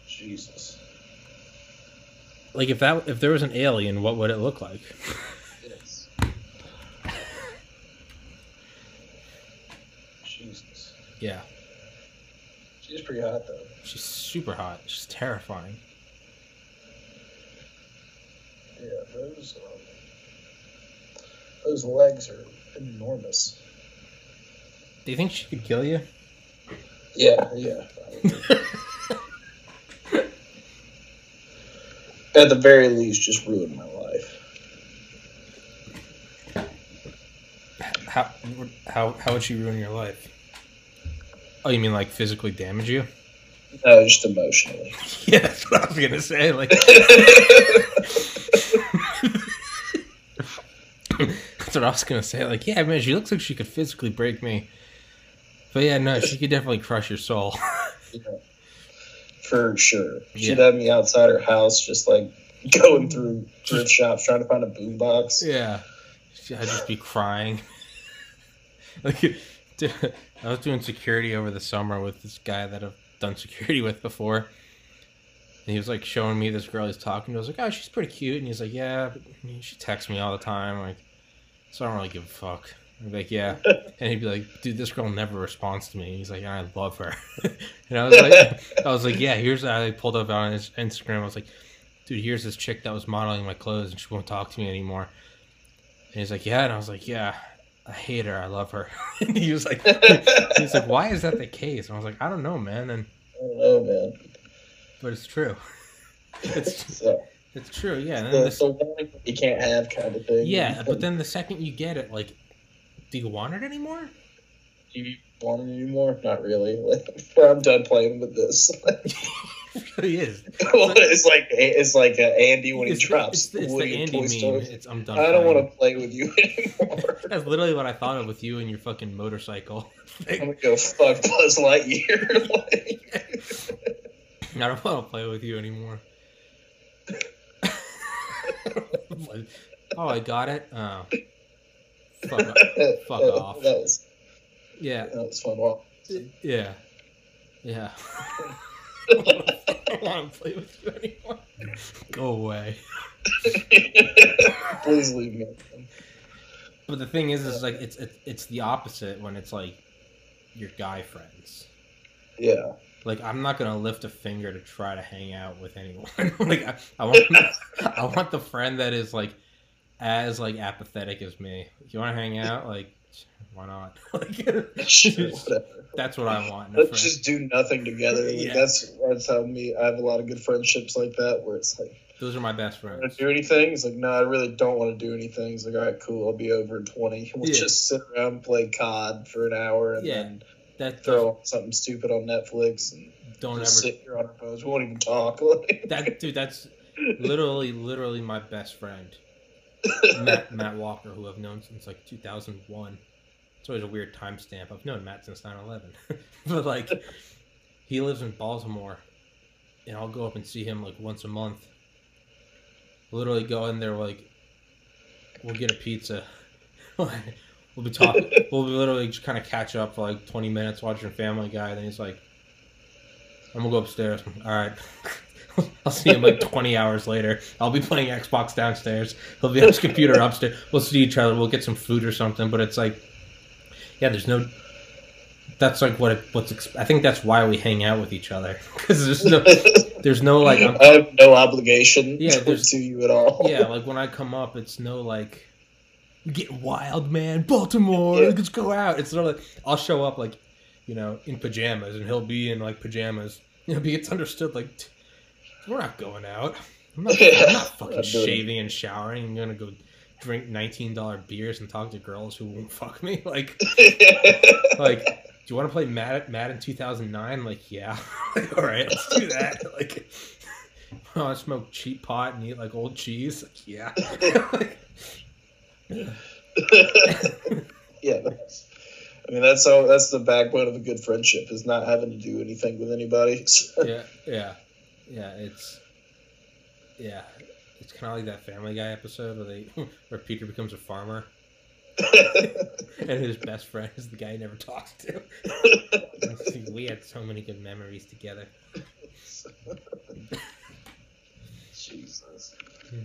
Jesus. Like if that if there was an alien, what would it look like? Yes. Jesus. Yeah, She's pretty hot though. She's super hot. She's terrifying. Yeah, those um, those legs are enormous. Do you think she could kill you? Yeah, yeah. At the very least, just ruin my life. How how how would she ruin your life? Oh, you mean like physically damage you? No, just emotionally. Yeah, that's what I was gonna say. Like that's what I was gonna say. Like, yeah, man, she looks like she could physically break me. But yeah, no, she could definitely crush your soul. For sure. She'd Yeah. have me outside her house, just like going through thrift shops trying to find a boombox. Yeah, I'd just be crying. like, I was doing security over the summer with this guy that I've done security with before, and he was like showing me this girl he's talking to. I was like, "Oh, she's pretty cute," and he's like, "Yeah, but she texts me all the time." Like, so I don't really give a fuck. I'm like, "Yeah," and he'd be like, "Dude, this girl never responds to me." He's like, "I love her," and I was like, "I was like, yeah." Here's I pulled up on his Instagram. I was like, "Dude, here's this chick that was modeling my clothes, and she won't talk to me anymore." And he's like, "Yeah," and I was like, "Yeah." I hate her. I love her. and he was like, he's like, why is that the case? And I was like, I don't know, man. And don't know, man. but it's true. It's So, it's true. Yeah. And then the, one you can't have kind of thing. yeah. But then the second you get it, like, do you want it anymore? Do you want it anymore? Not really. Like, I'm done playing with this. Really is. it's like it's like uh, Andy when he It's, drops it's, it's Woody Andy Toy meme. Story. It's I'm done. I don't want to play with you anymore. That's literally what I thought of with you and your fucking motorcycle. I'm gonna go fuck Buzz Lightyear. like, I don't want to play with you anymore. Oh, I got it. Oh, fuck, off. Fuck off. That was yeah, that was fun. Well, yeah, yeah. I don't want to play with you anymore. Go away. please leave me. But the thing is, is like it's it's it's the opposite when it's like your guy friends. Yeah, Like I'm not gonna lift a finger to try to hang out with anyone. like I, I want I want the friend that is like as like apathetic as me. If you want to hang out, like why not? like sure, whatever. Uh, that's what I want. In a friend. Let's just do nothing together. Like, Yeah. That's that's how me. I have a lot of good friendships like that where it's like, Those are my best friends. do anything? It's like, no, I really don't want to do anything. It's like, all right, cool. I'll be over in twenty. We'll Yeah. just sit around and play COD for an hour and Yeah. then That throw on something stupid on Netflix and don't ever just sit here on our phones. We won't even talk. Like, that dude. That's literally literally my best friend. Matt, Matt Walker, who I've known since like 2001. It's always a weird timestamp. I've known Matt since 9 11. but like, he lives in Baltimore, and I'll go up and see him like once a month. Literally go in there, like, we'll get a pizza. we'll be talking. We'll be literally just kind of catch up for like 20 minutes watching Family Guy. And then he's like, I'm gonna go upstairs. All right. I'll see him like 20 hours later. I'll be playing Xbox downstairs. He'll be on his computer upstairs. We'll see each other. We'll get some food or something. But it's like, yeah, there's no. That's like what it, what's. I think that's why we hang out with each other because there's no, there's no like. I'm, I have no obligation Yeah, to, there's- to you at all. yeah, like when I come up, it's no like. Get wild, man. Baltimore, Yeah. let's go out. It's not like I'll show up like, you know, in pajamas, and he'll be in like pajamas. You know, but it's understood like t- we're not going out. I'm not, I'm not fucking Not doing it. shaving and showering. I'm gonna go drink nineteen dollar beers and talk to girls who won't fuck me. Like, like, do you want to play Madden, Madden 2009? Like, yeah. Like, all right, let's do that. Like, want to smoke cheap pot and eat like old cheese? Like, yeah. yeah, that's, I mean that's all. That's the backbone of a good friendship is not having to do anything with anybody. yeah, yeah, yeah. It's yeah, it's kind of like that Family Guy episode where they where Peter becomes a farmer and his best friend is the guy he never talks to. we had so many good memories together. Jesus. Hmm.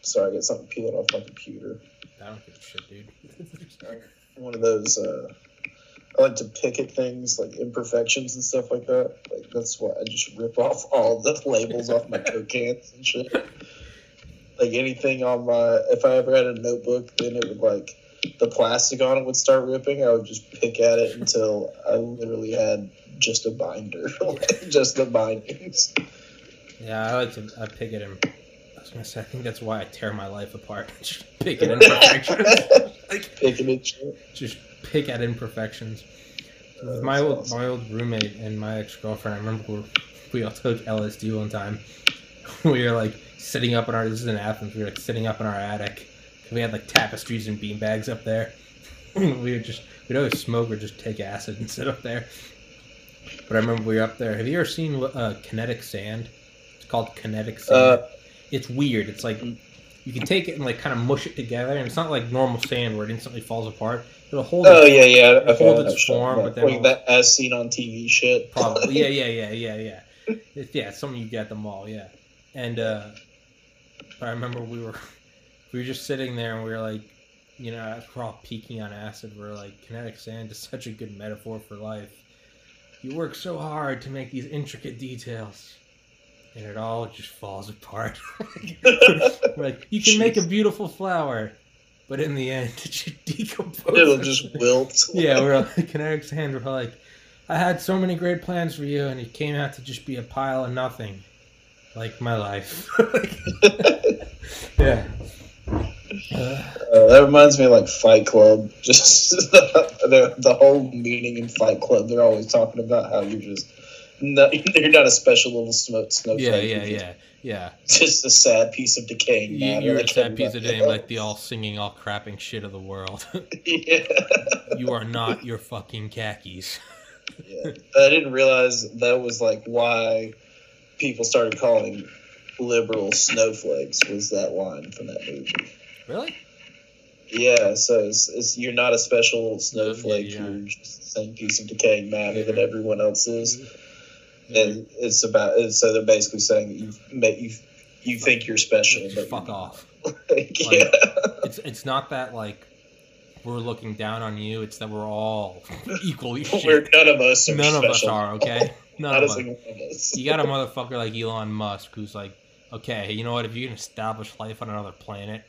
Sorry, I got something peeling off my computer. I don't give a shit, dude. One of those. Uh, I like to pick at things like imperfections and stuff like that. Like that's why I just rip off all the labels off my Coke cans and shit. Like anything on my, if I ever had a notebook, then it would like the plastic on it would start ripping. I would just pick at it until I literally had just a binder, just the bindings. Yeah, I like to I pick at in. I was gonna say I think that's why I tear my life apart. Just pick at imperfections. like Picking at shit. just pick at imperfections. With my old awesome. my old roommate and my ex girlfriend. I remember we, we all took LSD one time. we were like sitting up in our this is in Athens. We were like sitting up in our attic. We had like tapestries and beanbags up there. we would just we'd always smoke or just take acid and sit up there. But I remember we were up there. Have you ever seen uh, kinetic sand? It's called kinetic sand. Uh, it's weird. It's like you can take it and like kind of mush it together, and it's not like normal sand where it instantly falls apart. It'll hold. Oh it yeah, yeah. It Okay, holds I know its you're form, talking but then like that as seen on TV shit. Probably. Yeah, yeah, yeah, yeah, yeah. It's, yeah, it's something you get at the mall. Yeah, and uh, I remember we were we were just sitting there and we were like, you know, we're all peaking on acid. We are like, kinetic sand is such a good metaphor for life. You work so hard to make these intricate details, and it all just falls apart. Like, you can make a beautiful flower, but in the end, it should decompose. It'll just wilt. yeah, we're like, kinetic sand. We're like, I had so many great plans for you, and it came out to just be a pile of nothing, like my life. yeah. Uh, that reminds me of like Fight Club. Just the, the whole meaning in Fight Club. They're always talking about how you're just not, you're not a special little snow, snowflake. yeah, yeah, yeah, yeah. Just a sad piece of decaying You, matter. you're a sad piece of name, like the all singing, all crapping shit of the world. yeah. you are not your fucking khakis. yeah. I didn't realize that was like why people started calling liberal snowflakes. Was that line from that movie? Really? Yeah, so it's, it's you're not a special little snowflake. Yeah, yeah. You're just the same piece of decaying matter that everyone else is. Mm-hmm. And it's about so they're basically saying that you you you think you're special, but fuck off. Like, yeah, It's it's not that like we're looking down on you. It's that we're all equally shit. we're none of us are None of us are okay. None Not of us. of us. You got a motherfucker like Elon Musk who's like, okay, you know what? If you can establish life on another planet,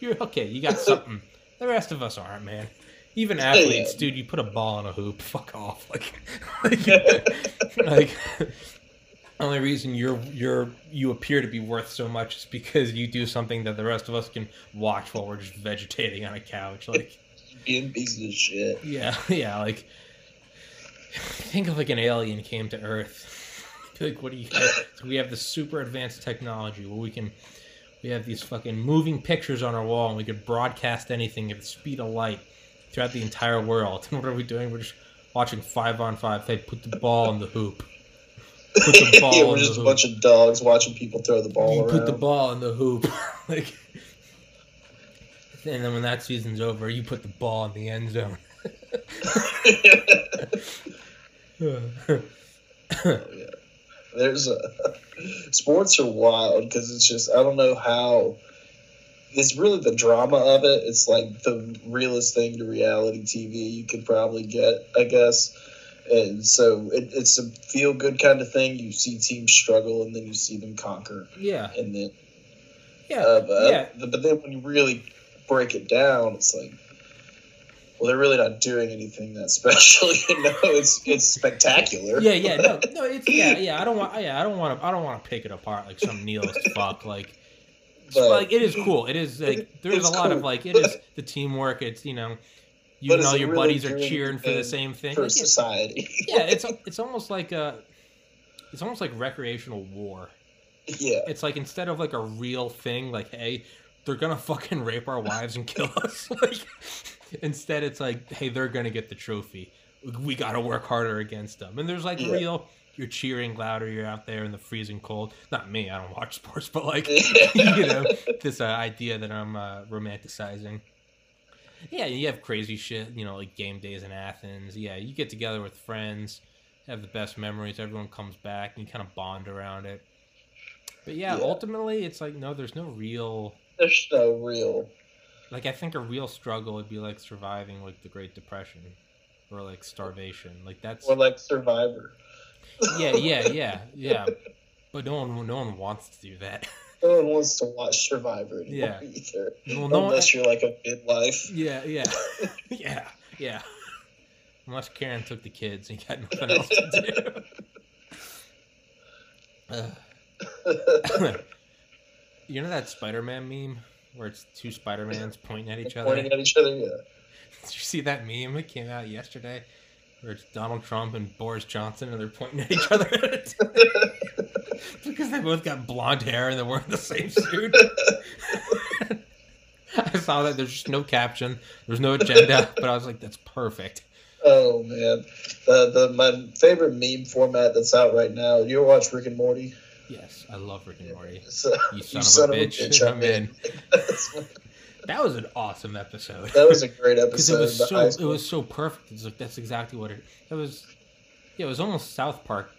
you're okay. You got something. the rest of us aren't, man. Even athletes, dude. You put a ball in a hoop. Fuck off. Like, like, like only reason you're you're you appear to be worth so much is because you do something that the rest of us can watch while we're just vegetating on a couch. Like, Being pieces of shit. yeah, yeah. Like, think of like an alien came to Earth. like, what do you? So we have this super advanced technology where we can, we have these fucking moving pictures on our wall, and we could broadcast anything at the speed of light throughout the entire world. And what are we doing? We're just watching five on five. They put the ball in the hoop. Put the ball yeah, we're the just a hoop. bunch of dogs watching people throw the ball you around. put the ball in the hoop. like, and then when that season's over, you put the ball in the end zone. Oh, yeah. There's a sports are wild because it's just I don't know how. It's really the drama of it. It's like the realest thing to reality TV you could probably get, I guess. And so it, it's a feel good kind of thing. You see teams struggle and then you see them conquer, yeah, and then yeah, uh, but, yeah. but then when you really break it down, it's like, well, they're really not doing anything that special. You know, it's it's spectacular. Yeah, yeah, no, no, it's yeah, yeah. I don't want, yeah, I don't want to, I don't want to pick it apart like some nihilist fuck. Like, But- like it is cool. It is like there's a lot of like it is the teamwork. It's you know, you But and all your really buddies are cheering for the same thing. for Like, society. yeah, it's it's almost like a, it's almost like recreational war. yeah, It's like instead of like a real thing, like hey, they're gonna fucking rape our wives and kill us. like instead, it's like hey, they're gonna get the trophy. We gotta work harder against them. And there's like Yeah. real. You're cheering louder. You're out there in the freezing cold. Not me. I don't watch sports, but like you know this uh, idea that I'm uh, romanticizing. Yeah, you have crazy shit. You know, like game days in Athens. Yeah, you get together with friends, have the best memories. Everyone comes back, and you kind of bond around it. But yeah, Yeah. ultimately, it's like no, there's no real. there's no real. Like I think a real struggle would be like surviving like the Great Depression, or like starvation. Like that's Or like Survivor. Yeah, yeah, yeah, yeah. But no one, no one wants to do that. No one wants to watch Survivor anymore Yeah. either. Well, no one- Unless you're like a midlife. Yeah, yeah, yeah, yeah. Unless Karen took the kids and got nothing else to do. Ugh. you know that Spider-Man meme where it's two Spider-Mans pointing at each other? Pointing at each other, yeah. Did you see that meme? It came out yesterday. Where it's Donald Trump and Boris Johnson and they're pointing at each other. because they both got blonde hair and they're wearing the same suit. I saw that. There's just no caption. There's no agenda. But I was like, that's perfect. Oh man, the the my favorite meme format that's out right now. You ever watch Rick and Morty? Yes, I love Rick and Morty. So, You son, of, a bitch. I'm in. That was an awesome episode. that was a great episode. it was so it was so perfect. It's like that's exactly what it. It was. Yeah, it was almost South Park.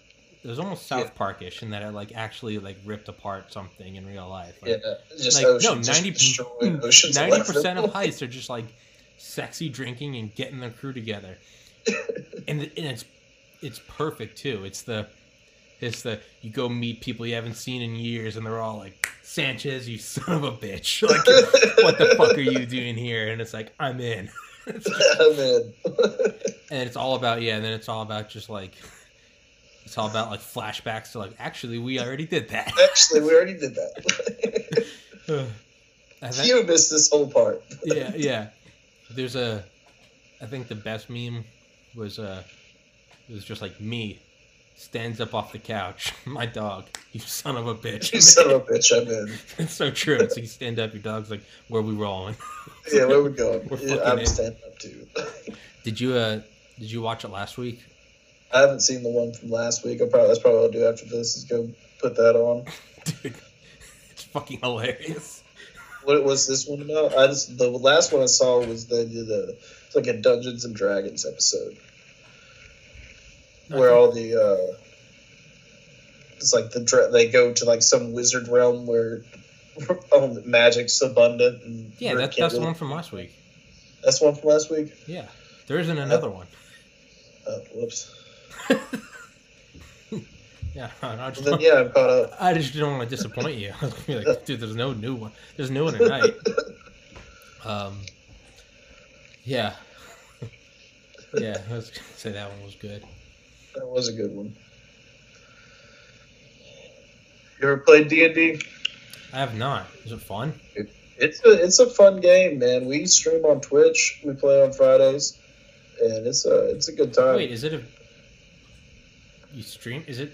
It was almost South Yeah. Park-ish in that it like actually like ripped apart something in real life. yeah, just like, no, Ocean just 90 destroyed mm, Ocean's Ninety percent of heists are just like sexy drinking and getting their crew together, and, and it's it's perfect too. It's the it's the you go meet people you haven't seen in years, and they're all like Sanchez, you son of a bitch. Like, what the fuck are you doing here? And it's like I'm in. Like- I'm in. and it's all about yeah. And then it's all about just like it's all about like flashbacks to like actually we already did that. Actually, we already did that. I think- you missed this whole part. yeah, yeah. There's a, I think the best meme was uh, it was just like me, stands up off the couch, my dog, you son of a bitch. You son of a bitch, I'm in. it's so true. It's like you stand up, your dog's like, where we rolling? Yeah, where we going? We're Yeah, I'm in. standing up too. Did you uh, did you watch it last week? I haven't seen the one from last week. I'll probably that's probably what I'll do after this is go put that on. Dude, it's fucking hilarious. What was this one about? I just the last one I saw was they did a it's like a Dungeons and Dragons episode where all the uh it's like the dra- they go to like some wizard realm where magic's abundant and Yeah, Rick that, can't that's the one from last week. That's the one from last week. Yeah, there isn't another one. Oh, whoops. Yeah, I just, Well, then yeah, I'm caught up. I just don't want to disappoint you. I was gonna be like, dude, there's no new one. There's new one tonight. Um, yeah, yeah. I was gonna say that one was good. That was a good one. You ever played D and D? I have not. Is it fun? It's a it's a fun game, man. We stream on Twitch. We play on Fridays, and it's a it's a good time. Wait, is it a? You stream? Is it?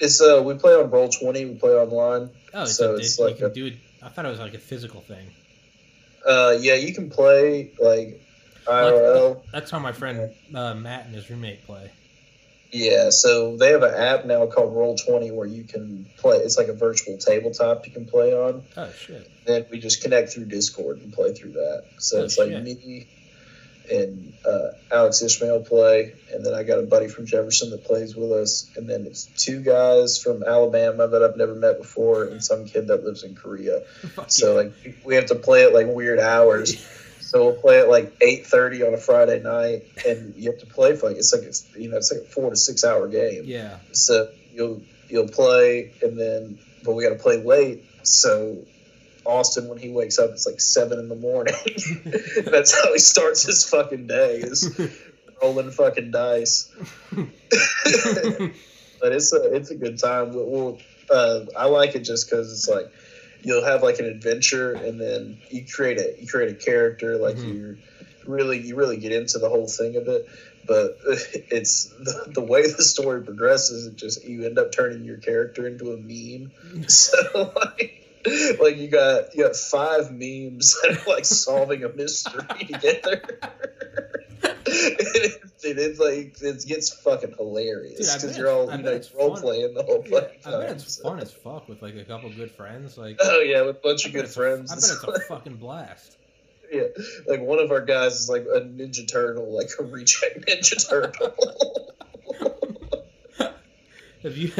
It's uh we play on Roll Twenty. We play online. Oh, it's So a, it's you like can a- do it. I thought it was like a physical thing. Uh, yeah, you can play like IRL. That's how my friend uh, Matt and his roommate play. Yeah, so they have an app now called Roll Twenty where you can play. It's like a virtual tabletop you can play on. Oh shit! Then we just connect through Discord and play through that. So Oh, it's like me and uh, Alex Ishmael play, and then I got a buddy from Jefferson that plays with us, and then it's two guys from Alabama that I've never met before, and some kid that lives in Korea. So like we have to play at like weird hours. So we'll play at like eight thirty on a Friday night, and you have to play for like it's like it's you know it's like a four to six hour game. yeah. So you'll you'll play, and then but we got to play late. So Austin, when he wakes up, it's like seven in the morning. That's how he starts his fucking day is rolling fucking dice. but it's a it's a good time. We'll, we'll uh, I like it just because it's like you'll have like an adventure, and then you create a you create a character. Like Mhm. you're really you really get into the whole thing of it. But it's the, the way the story progresses. It just you end up turning your character into a meme. So like. Like you got you got five memes that are like solving a mystery together. It, it's like it gets fucking hilarious because you're all you know it's role fun. playing the whole Yeah, fucking I bet it's so- fun as fuck with like a couple good friends. Like, Oh yeah, with a bunch I of good friends. I bet it's a fucking blast. yeah, like one of our guys is like a Ninja Turtle, like a reject Ninja Turtle. Have you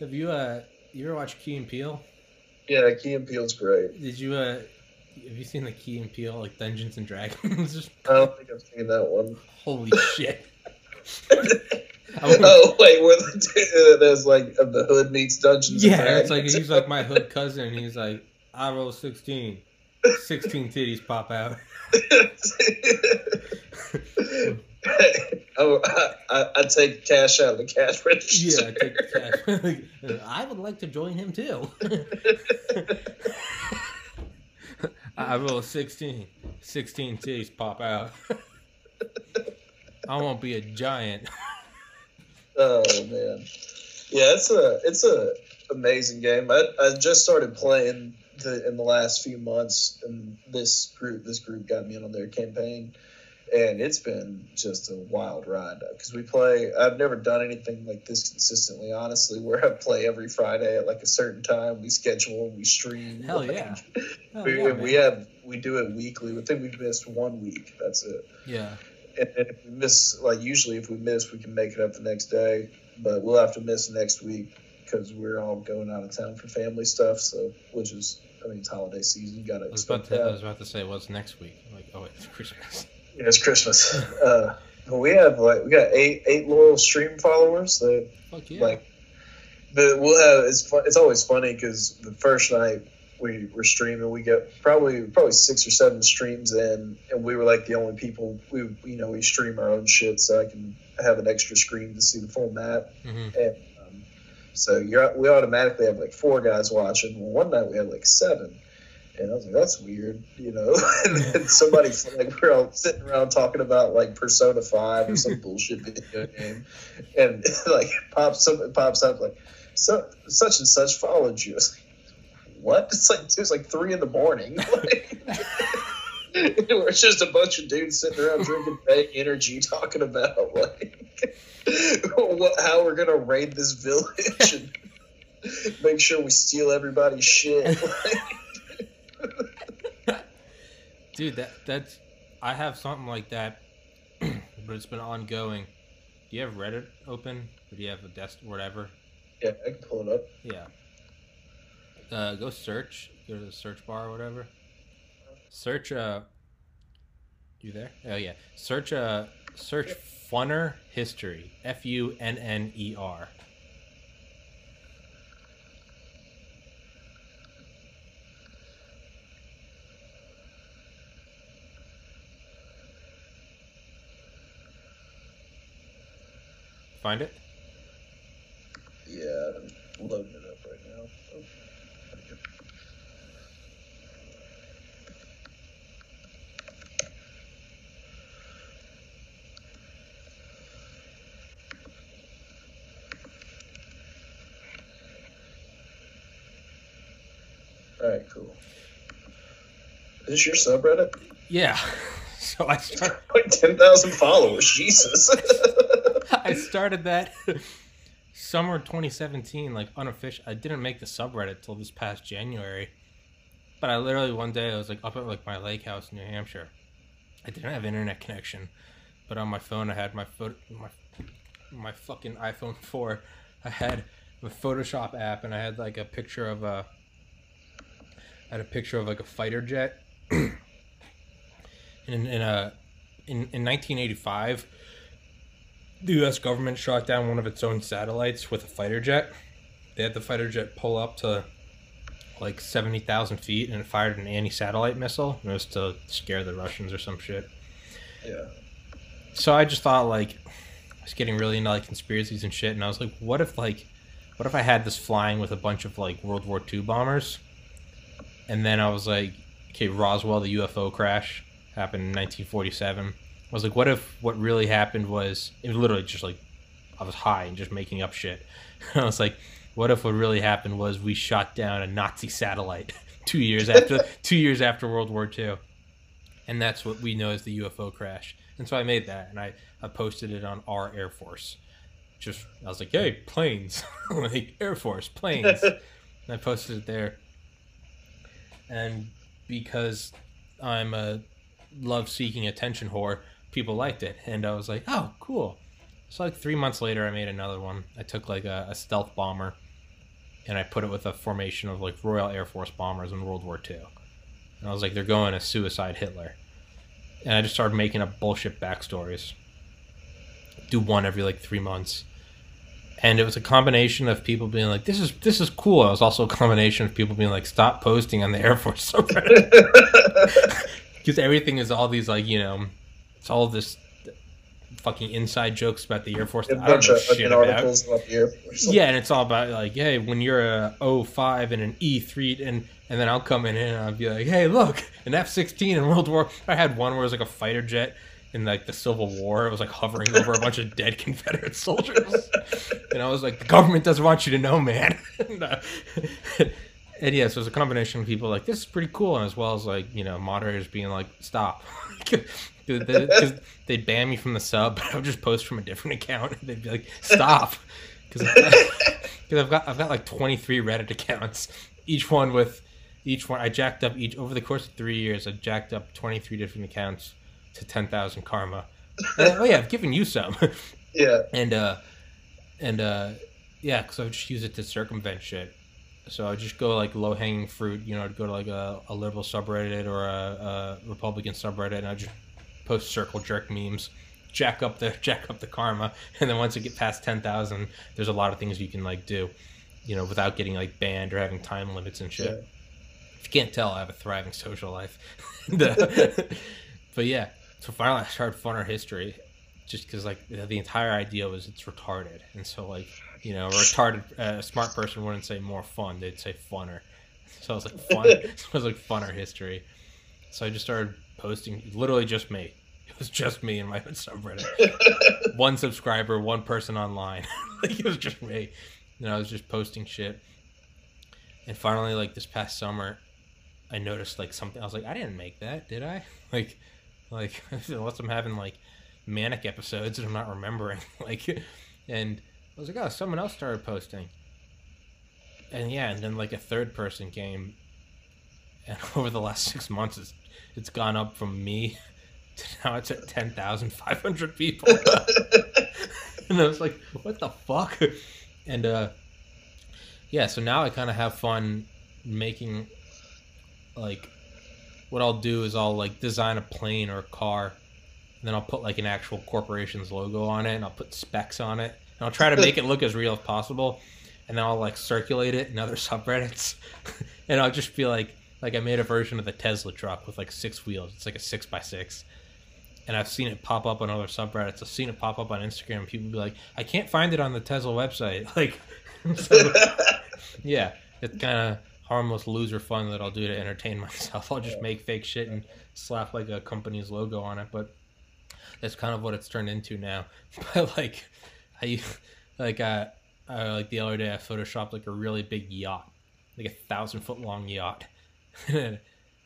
have you uh you ever watched Key and Peele? yeah, Key and Peele's great. Did you uh have you seen the Key and Peele like Dungeons and Dragons? I don't think I've seen that one. holy shit! Oh wait, where the, uh, there's like uh, the hood meets Dungeons. and yeah, it's like he's like my hood cousin. and He's like, I roll 16. 16 titties pop out. oh, I, I, I take cash out of the cash register. Yeah, I take the cash. I would like to join him too. I roll 16. 16 titties pop out. I won't be a giant. Oh man, yeah, it's a it's a amazing game. I, I just started playing the, in the last few months, and this group this group got me in on their campaign, and it's been just a wild ride because we play. I've never done anything like this consistently, honestly, where I play every Friday at like a certain time. We schedule, we stream. Hell like, yeah. Hell we, yeah, we have we do it weekly. I think we've missed one week. That's it yeah. and, and if we miss, like usually, if we miss, we can make it up the next day. But we'll have to miss next week because we're all going out of town for family stuff. So, which is, I mean, it's holiday season. You gotta I was, about expect to, I was about to say, what's next week? I'm like, oh, wait, it's Christmas. It's Christmas. uh, we have like we got eight eight loyal stream followers that Fuck yeah. like but we'll have it's fun, it's always funny because the first night we were streaming we get probably probably six or seven streams in and we were like the only people we you know we stream our own shit so I can have an extra screen to see the full map hmm and um, so you're we automatically have like four guys watching well, one night we had like seven and I was like, "That's weird," you know. and then somebody like we're all sitting around talking about like Persona Five or some bullshit video game, and like pops up, pops up like, "So such and such followed you." I was like, what? It's like it was like three in the morning. Like, it's just a bunch of dudes sitting around drinking fake energy, talking about like what, how we're gonna raid this village and make sure we steal everybody's shit. Dude, that that's I have something like that, but it's been ongoing. Do you have Reddit open? Or do you have a desk, whatever? yeah, I can pull it up. Yeah. Uh, go search. Go to the search bar or whatever. Search. Uh. You there? Oh yeah. Search. Uh. Search Funner History. F U N N E R. Find it. Yeah, I'm loading it up right now. Oh. All right, cool. Is this your subreddit? Yeah. So I started. Like ten thousand followers. Jesus. I started that summer 2017, like unofficial. I didn't make the subreddit till this past January, but I literally one day I was like up at like my lake house in New Hampshire. I didn't have internet connection, but on my phone I had my photo my my fucking iPhone four. I had a Photoshop app, and I had like a picture of a I had a picture of like a fighter jet. in in a in, in 1985, the U.S. government shot down one of its own satellites with a fighter jet. They had the fighter jet pull up to like 70,000 feet and it fired an anti-satellite missile. And it was to scare the Russians or some shit. Yeah. So I just thought like I was getting really into like conspiracies and shit, and I was like, what if like, what if I had this flying with a bunch of like World War II bombers, and then I was like, okay, Roswell, the UFO crash happened in 1947. I was like, what if what really happened was it was literally just like I was high and just making up shit. I was like, what if what really happened was we shot down a Nazi satellite two years after two years after World War II, and that's what we know as the UFO crash. And so I made that, and I, I posted it on our Air Force. Just I was like, hey, planes, like Air Force planes. and I posted it there, and because I'm a love-seeking attention whore, people liked it, and I was like, oh, cool. So like three months later, I made another one. I took like a, a stealth bomber, and I put it with a formation of like Royal Air Force bombers in World War II. And I was like, they're going to suicide Hitler and I just started making up bullshit backstories. Do one every like three months, and it was a combination of people being like, "This is this is cool." It was also a combination of people being like, "Stop posting on the Air Force subreddit," because everything is all these like you know, it's all this fucking inside jokes about the Air Force. A that I don't bunch of shit about. about the Air Force. Yeah, and it's all about like, hey, when you're a 05 and an E3, and and then I'll come in and I'll be like, hey, look, an F-16 in World War. I had one where it was like a fighter jet in like the Civil War. It was like hovering over a bunch of dead Confederate soldiers, and I was like, the government doesn't want you to know, man. and, uh, and yeah, so it was a combination of people like this is pretty cool, and as well as like you know moderators being like, stop. Because they'd ban me from the sub, but I would just post from a different account. And they'd be like, "Stop," because I've got I've got like 23 Reddit accounts, each one with each one. I jacked up each over the course of three years. I jacked up 23 different accounts to 10,000 karma. And, oh yeah, I've given you some, Yeah. and uh, and uh, yeah, because I would just use it to circumvent shit. So I would just go like low hanging fruit. You know, I'd go to like a, a liberal subreddit or a, a Republican subreddit, and I'd just post circle jerk memes, jack up the jack up the karma, and then once you get past ten thousand, there's a lot of things you can like do, you know, without getting like banned or having time limits and shit. Yeah. If you can't tell, I have a thriving social life. But yeah, so finally I started Funner History, just because like the the entire idea was it's retarded, and so like you know, a retarded, uh, a smart person wouldn't say more fun; they'd say funner. So I was like, fun. so I was like, funner history. So I just started posting, literally just me. It was just me and my subreddit. one subscriber, one person online. like it was just me. And I was just posting shit. And finally, like this past summer, I noticed like something. I was like, I didn't make that, did I? Like, like unless I'm having like manic episodes and I'm not remembering. Like, and I was like, oh, someone else started posting. And yeah, and then like a third person came. And over the last six months, it's, it's gone up from me to now it's at 10,500 people. and I was like, what the fuck? And uh, yeah, so now I kind of have fun making like what I'll do is I'll like design a plane or a car, and then I'll put like an actual corporation's logo on it, and I'll put specs on it, and I'll try to make it look as real as possible, and then I'll like circulate it in other subreddits, and I'll just be like, like I made a version of the Tesla truck with like six wheels. It's like a six by six, and I've seen it pop up on other subreddits. I've seen it pop up on Instagram. People be like, I can't find it on the Tesla website. Like, so, yeah, it's kind of harmless loser fun that I'll do to entertain myself. I'll just make fake shit and slap like a company's logo on it, but that's kind of what it's turned into now. But like, I like uh, uh like the other day I photoshopped like a really big yacht, like a thousand foot long yacht, and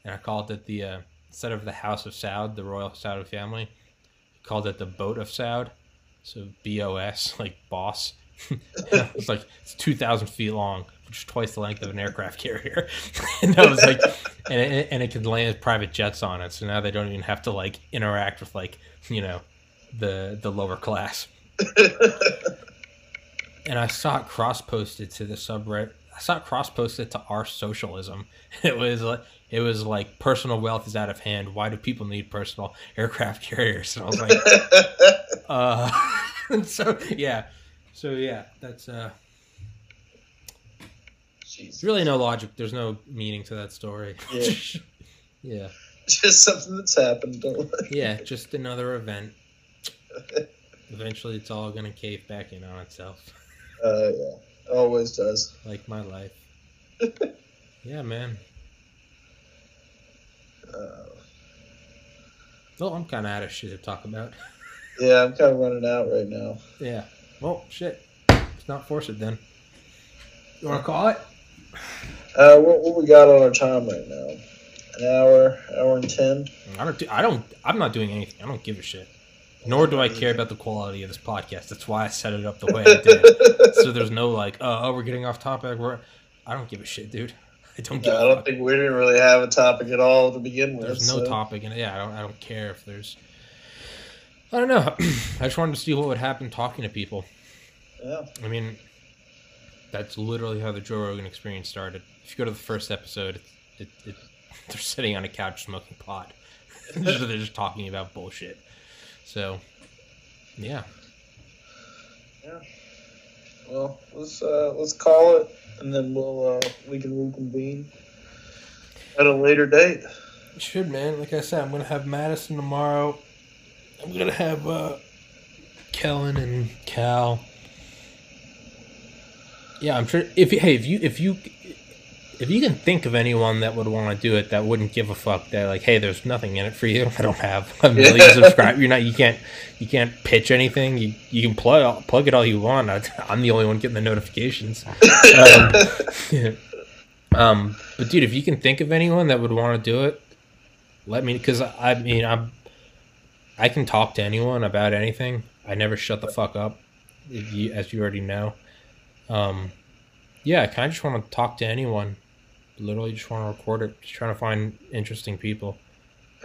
I called it the uh, instead of the House of Saud, the Royal Saudi family, I called it the Boat of Saud, so B O S like boss. it's like it's two thousand feet long, which is twice the length of an aircraft carrier. and I was like, and it, and it can land private jets on it, so now they don't even have to like interact with like you know the the lower class. and I saw it cross posted to the subreddit. I saw it cross posted to our socialism. It was like it was like personal wealth is out of hand. Why do people need personal aircraft carriers? And I was like, uh, and so yeah, so yeah, that's uh, there's really no logic. There's no meaning to that story. Yeah. yeah, Just something that's happened. Yeah, just another event. Eventually, it's all gonna cave back in on itself, Uh, yeah, always does. like my life. yeah, man. Uh, Well, I'm kind of out of shit to talk about. yeah, I'm kind of running out right now. Yeah. Well, shit. Let's not force it then. You want to call it? Uh, what, what we got on our time right now? An hour, hour and ten. I don't. Do, I don't. I'm not doing anything. I don't give a shit. Nor do I care about the quality of this podcast. That's why I set it up the way I did. so there's no like, uh, oh, we're getting off topic. We're. I don't give a shit, dude. I don't give. I don't think we didn't really have a topic at all to begin with. There's no so- topic and. Yeah, I don't. I don't care if there's. I don't know. I just wanted to see what would happen talking to people. Yeah, I mean, that's literally how the Joe Rogan experience started. If you go to the first episode, it, it, it, they're sitting on a couch smoking pot. they're just talking about bullshit. So, yeah. Yeah. Well, let's uh, let's call it, and then we'll uh, we can reconvene at a later date. Should, man. Like I said, I'm going to have Madison tomorrow. I'm going to have uh, Kellen and Cal. Yeah, I'm sure. If hey, if you if you if you can think of anyone that would want to do it, that wouldn't give a fuck. That like, hey, there's nothing in it for you. I don't have a million Yeah. subscribers. You're not. You can't. You can't pitch anything. You you can plug plug it all you want. I, I'm the only one getting the notifications. Um, um, but dude, if you can think of anyone that would want to do it, let me. Because I mean, I'm. I can talk to anyone about anything. I never shut the fuck up, if you, as you already know. Um, yeah, I kind of just want to talk to anyone. Literally, just want to record it. Just trying to find interesting people,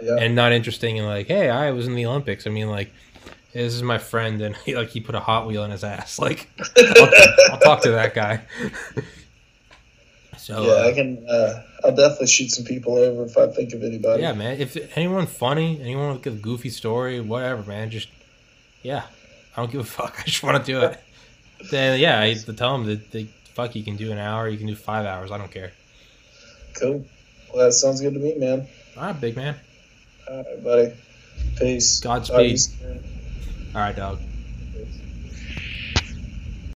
yeah, and not interesting in like, hey, I was in the Olympics. I mean, like, this is my friend, and he like he put a Hot Wheel in his ass. Like, I'll, I'll talk to that guy. so yeah. uh, I can. Uh, I'll definitely shoot some people over if I think of anybody. Yeah, man. If anyone funny, anyone with a goofy story, whatever, man, just yeah. I don't give a fuck. I just want to do it. then yeah, I to tell them that they fuck. You can do an hour. You can do five hours. I don't care. Cool. Well, that sounds good to me, man. All right, big man. All right, buddy. Peace. Godspeed. Talk you soon. All right, dog.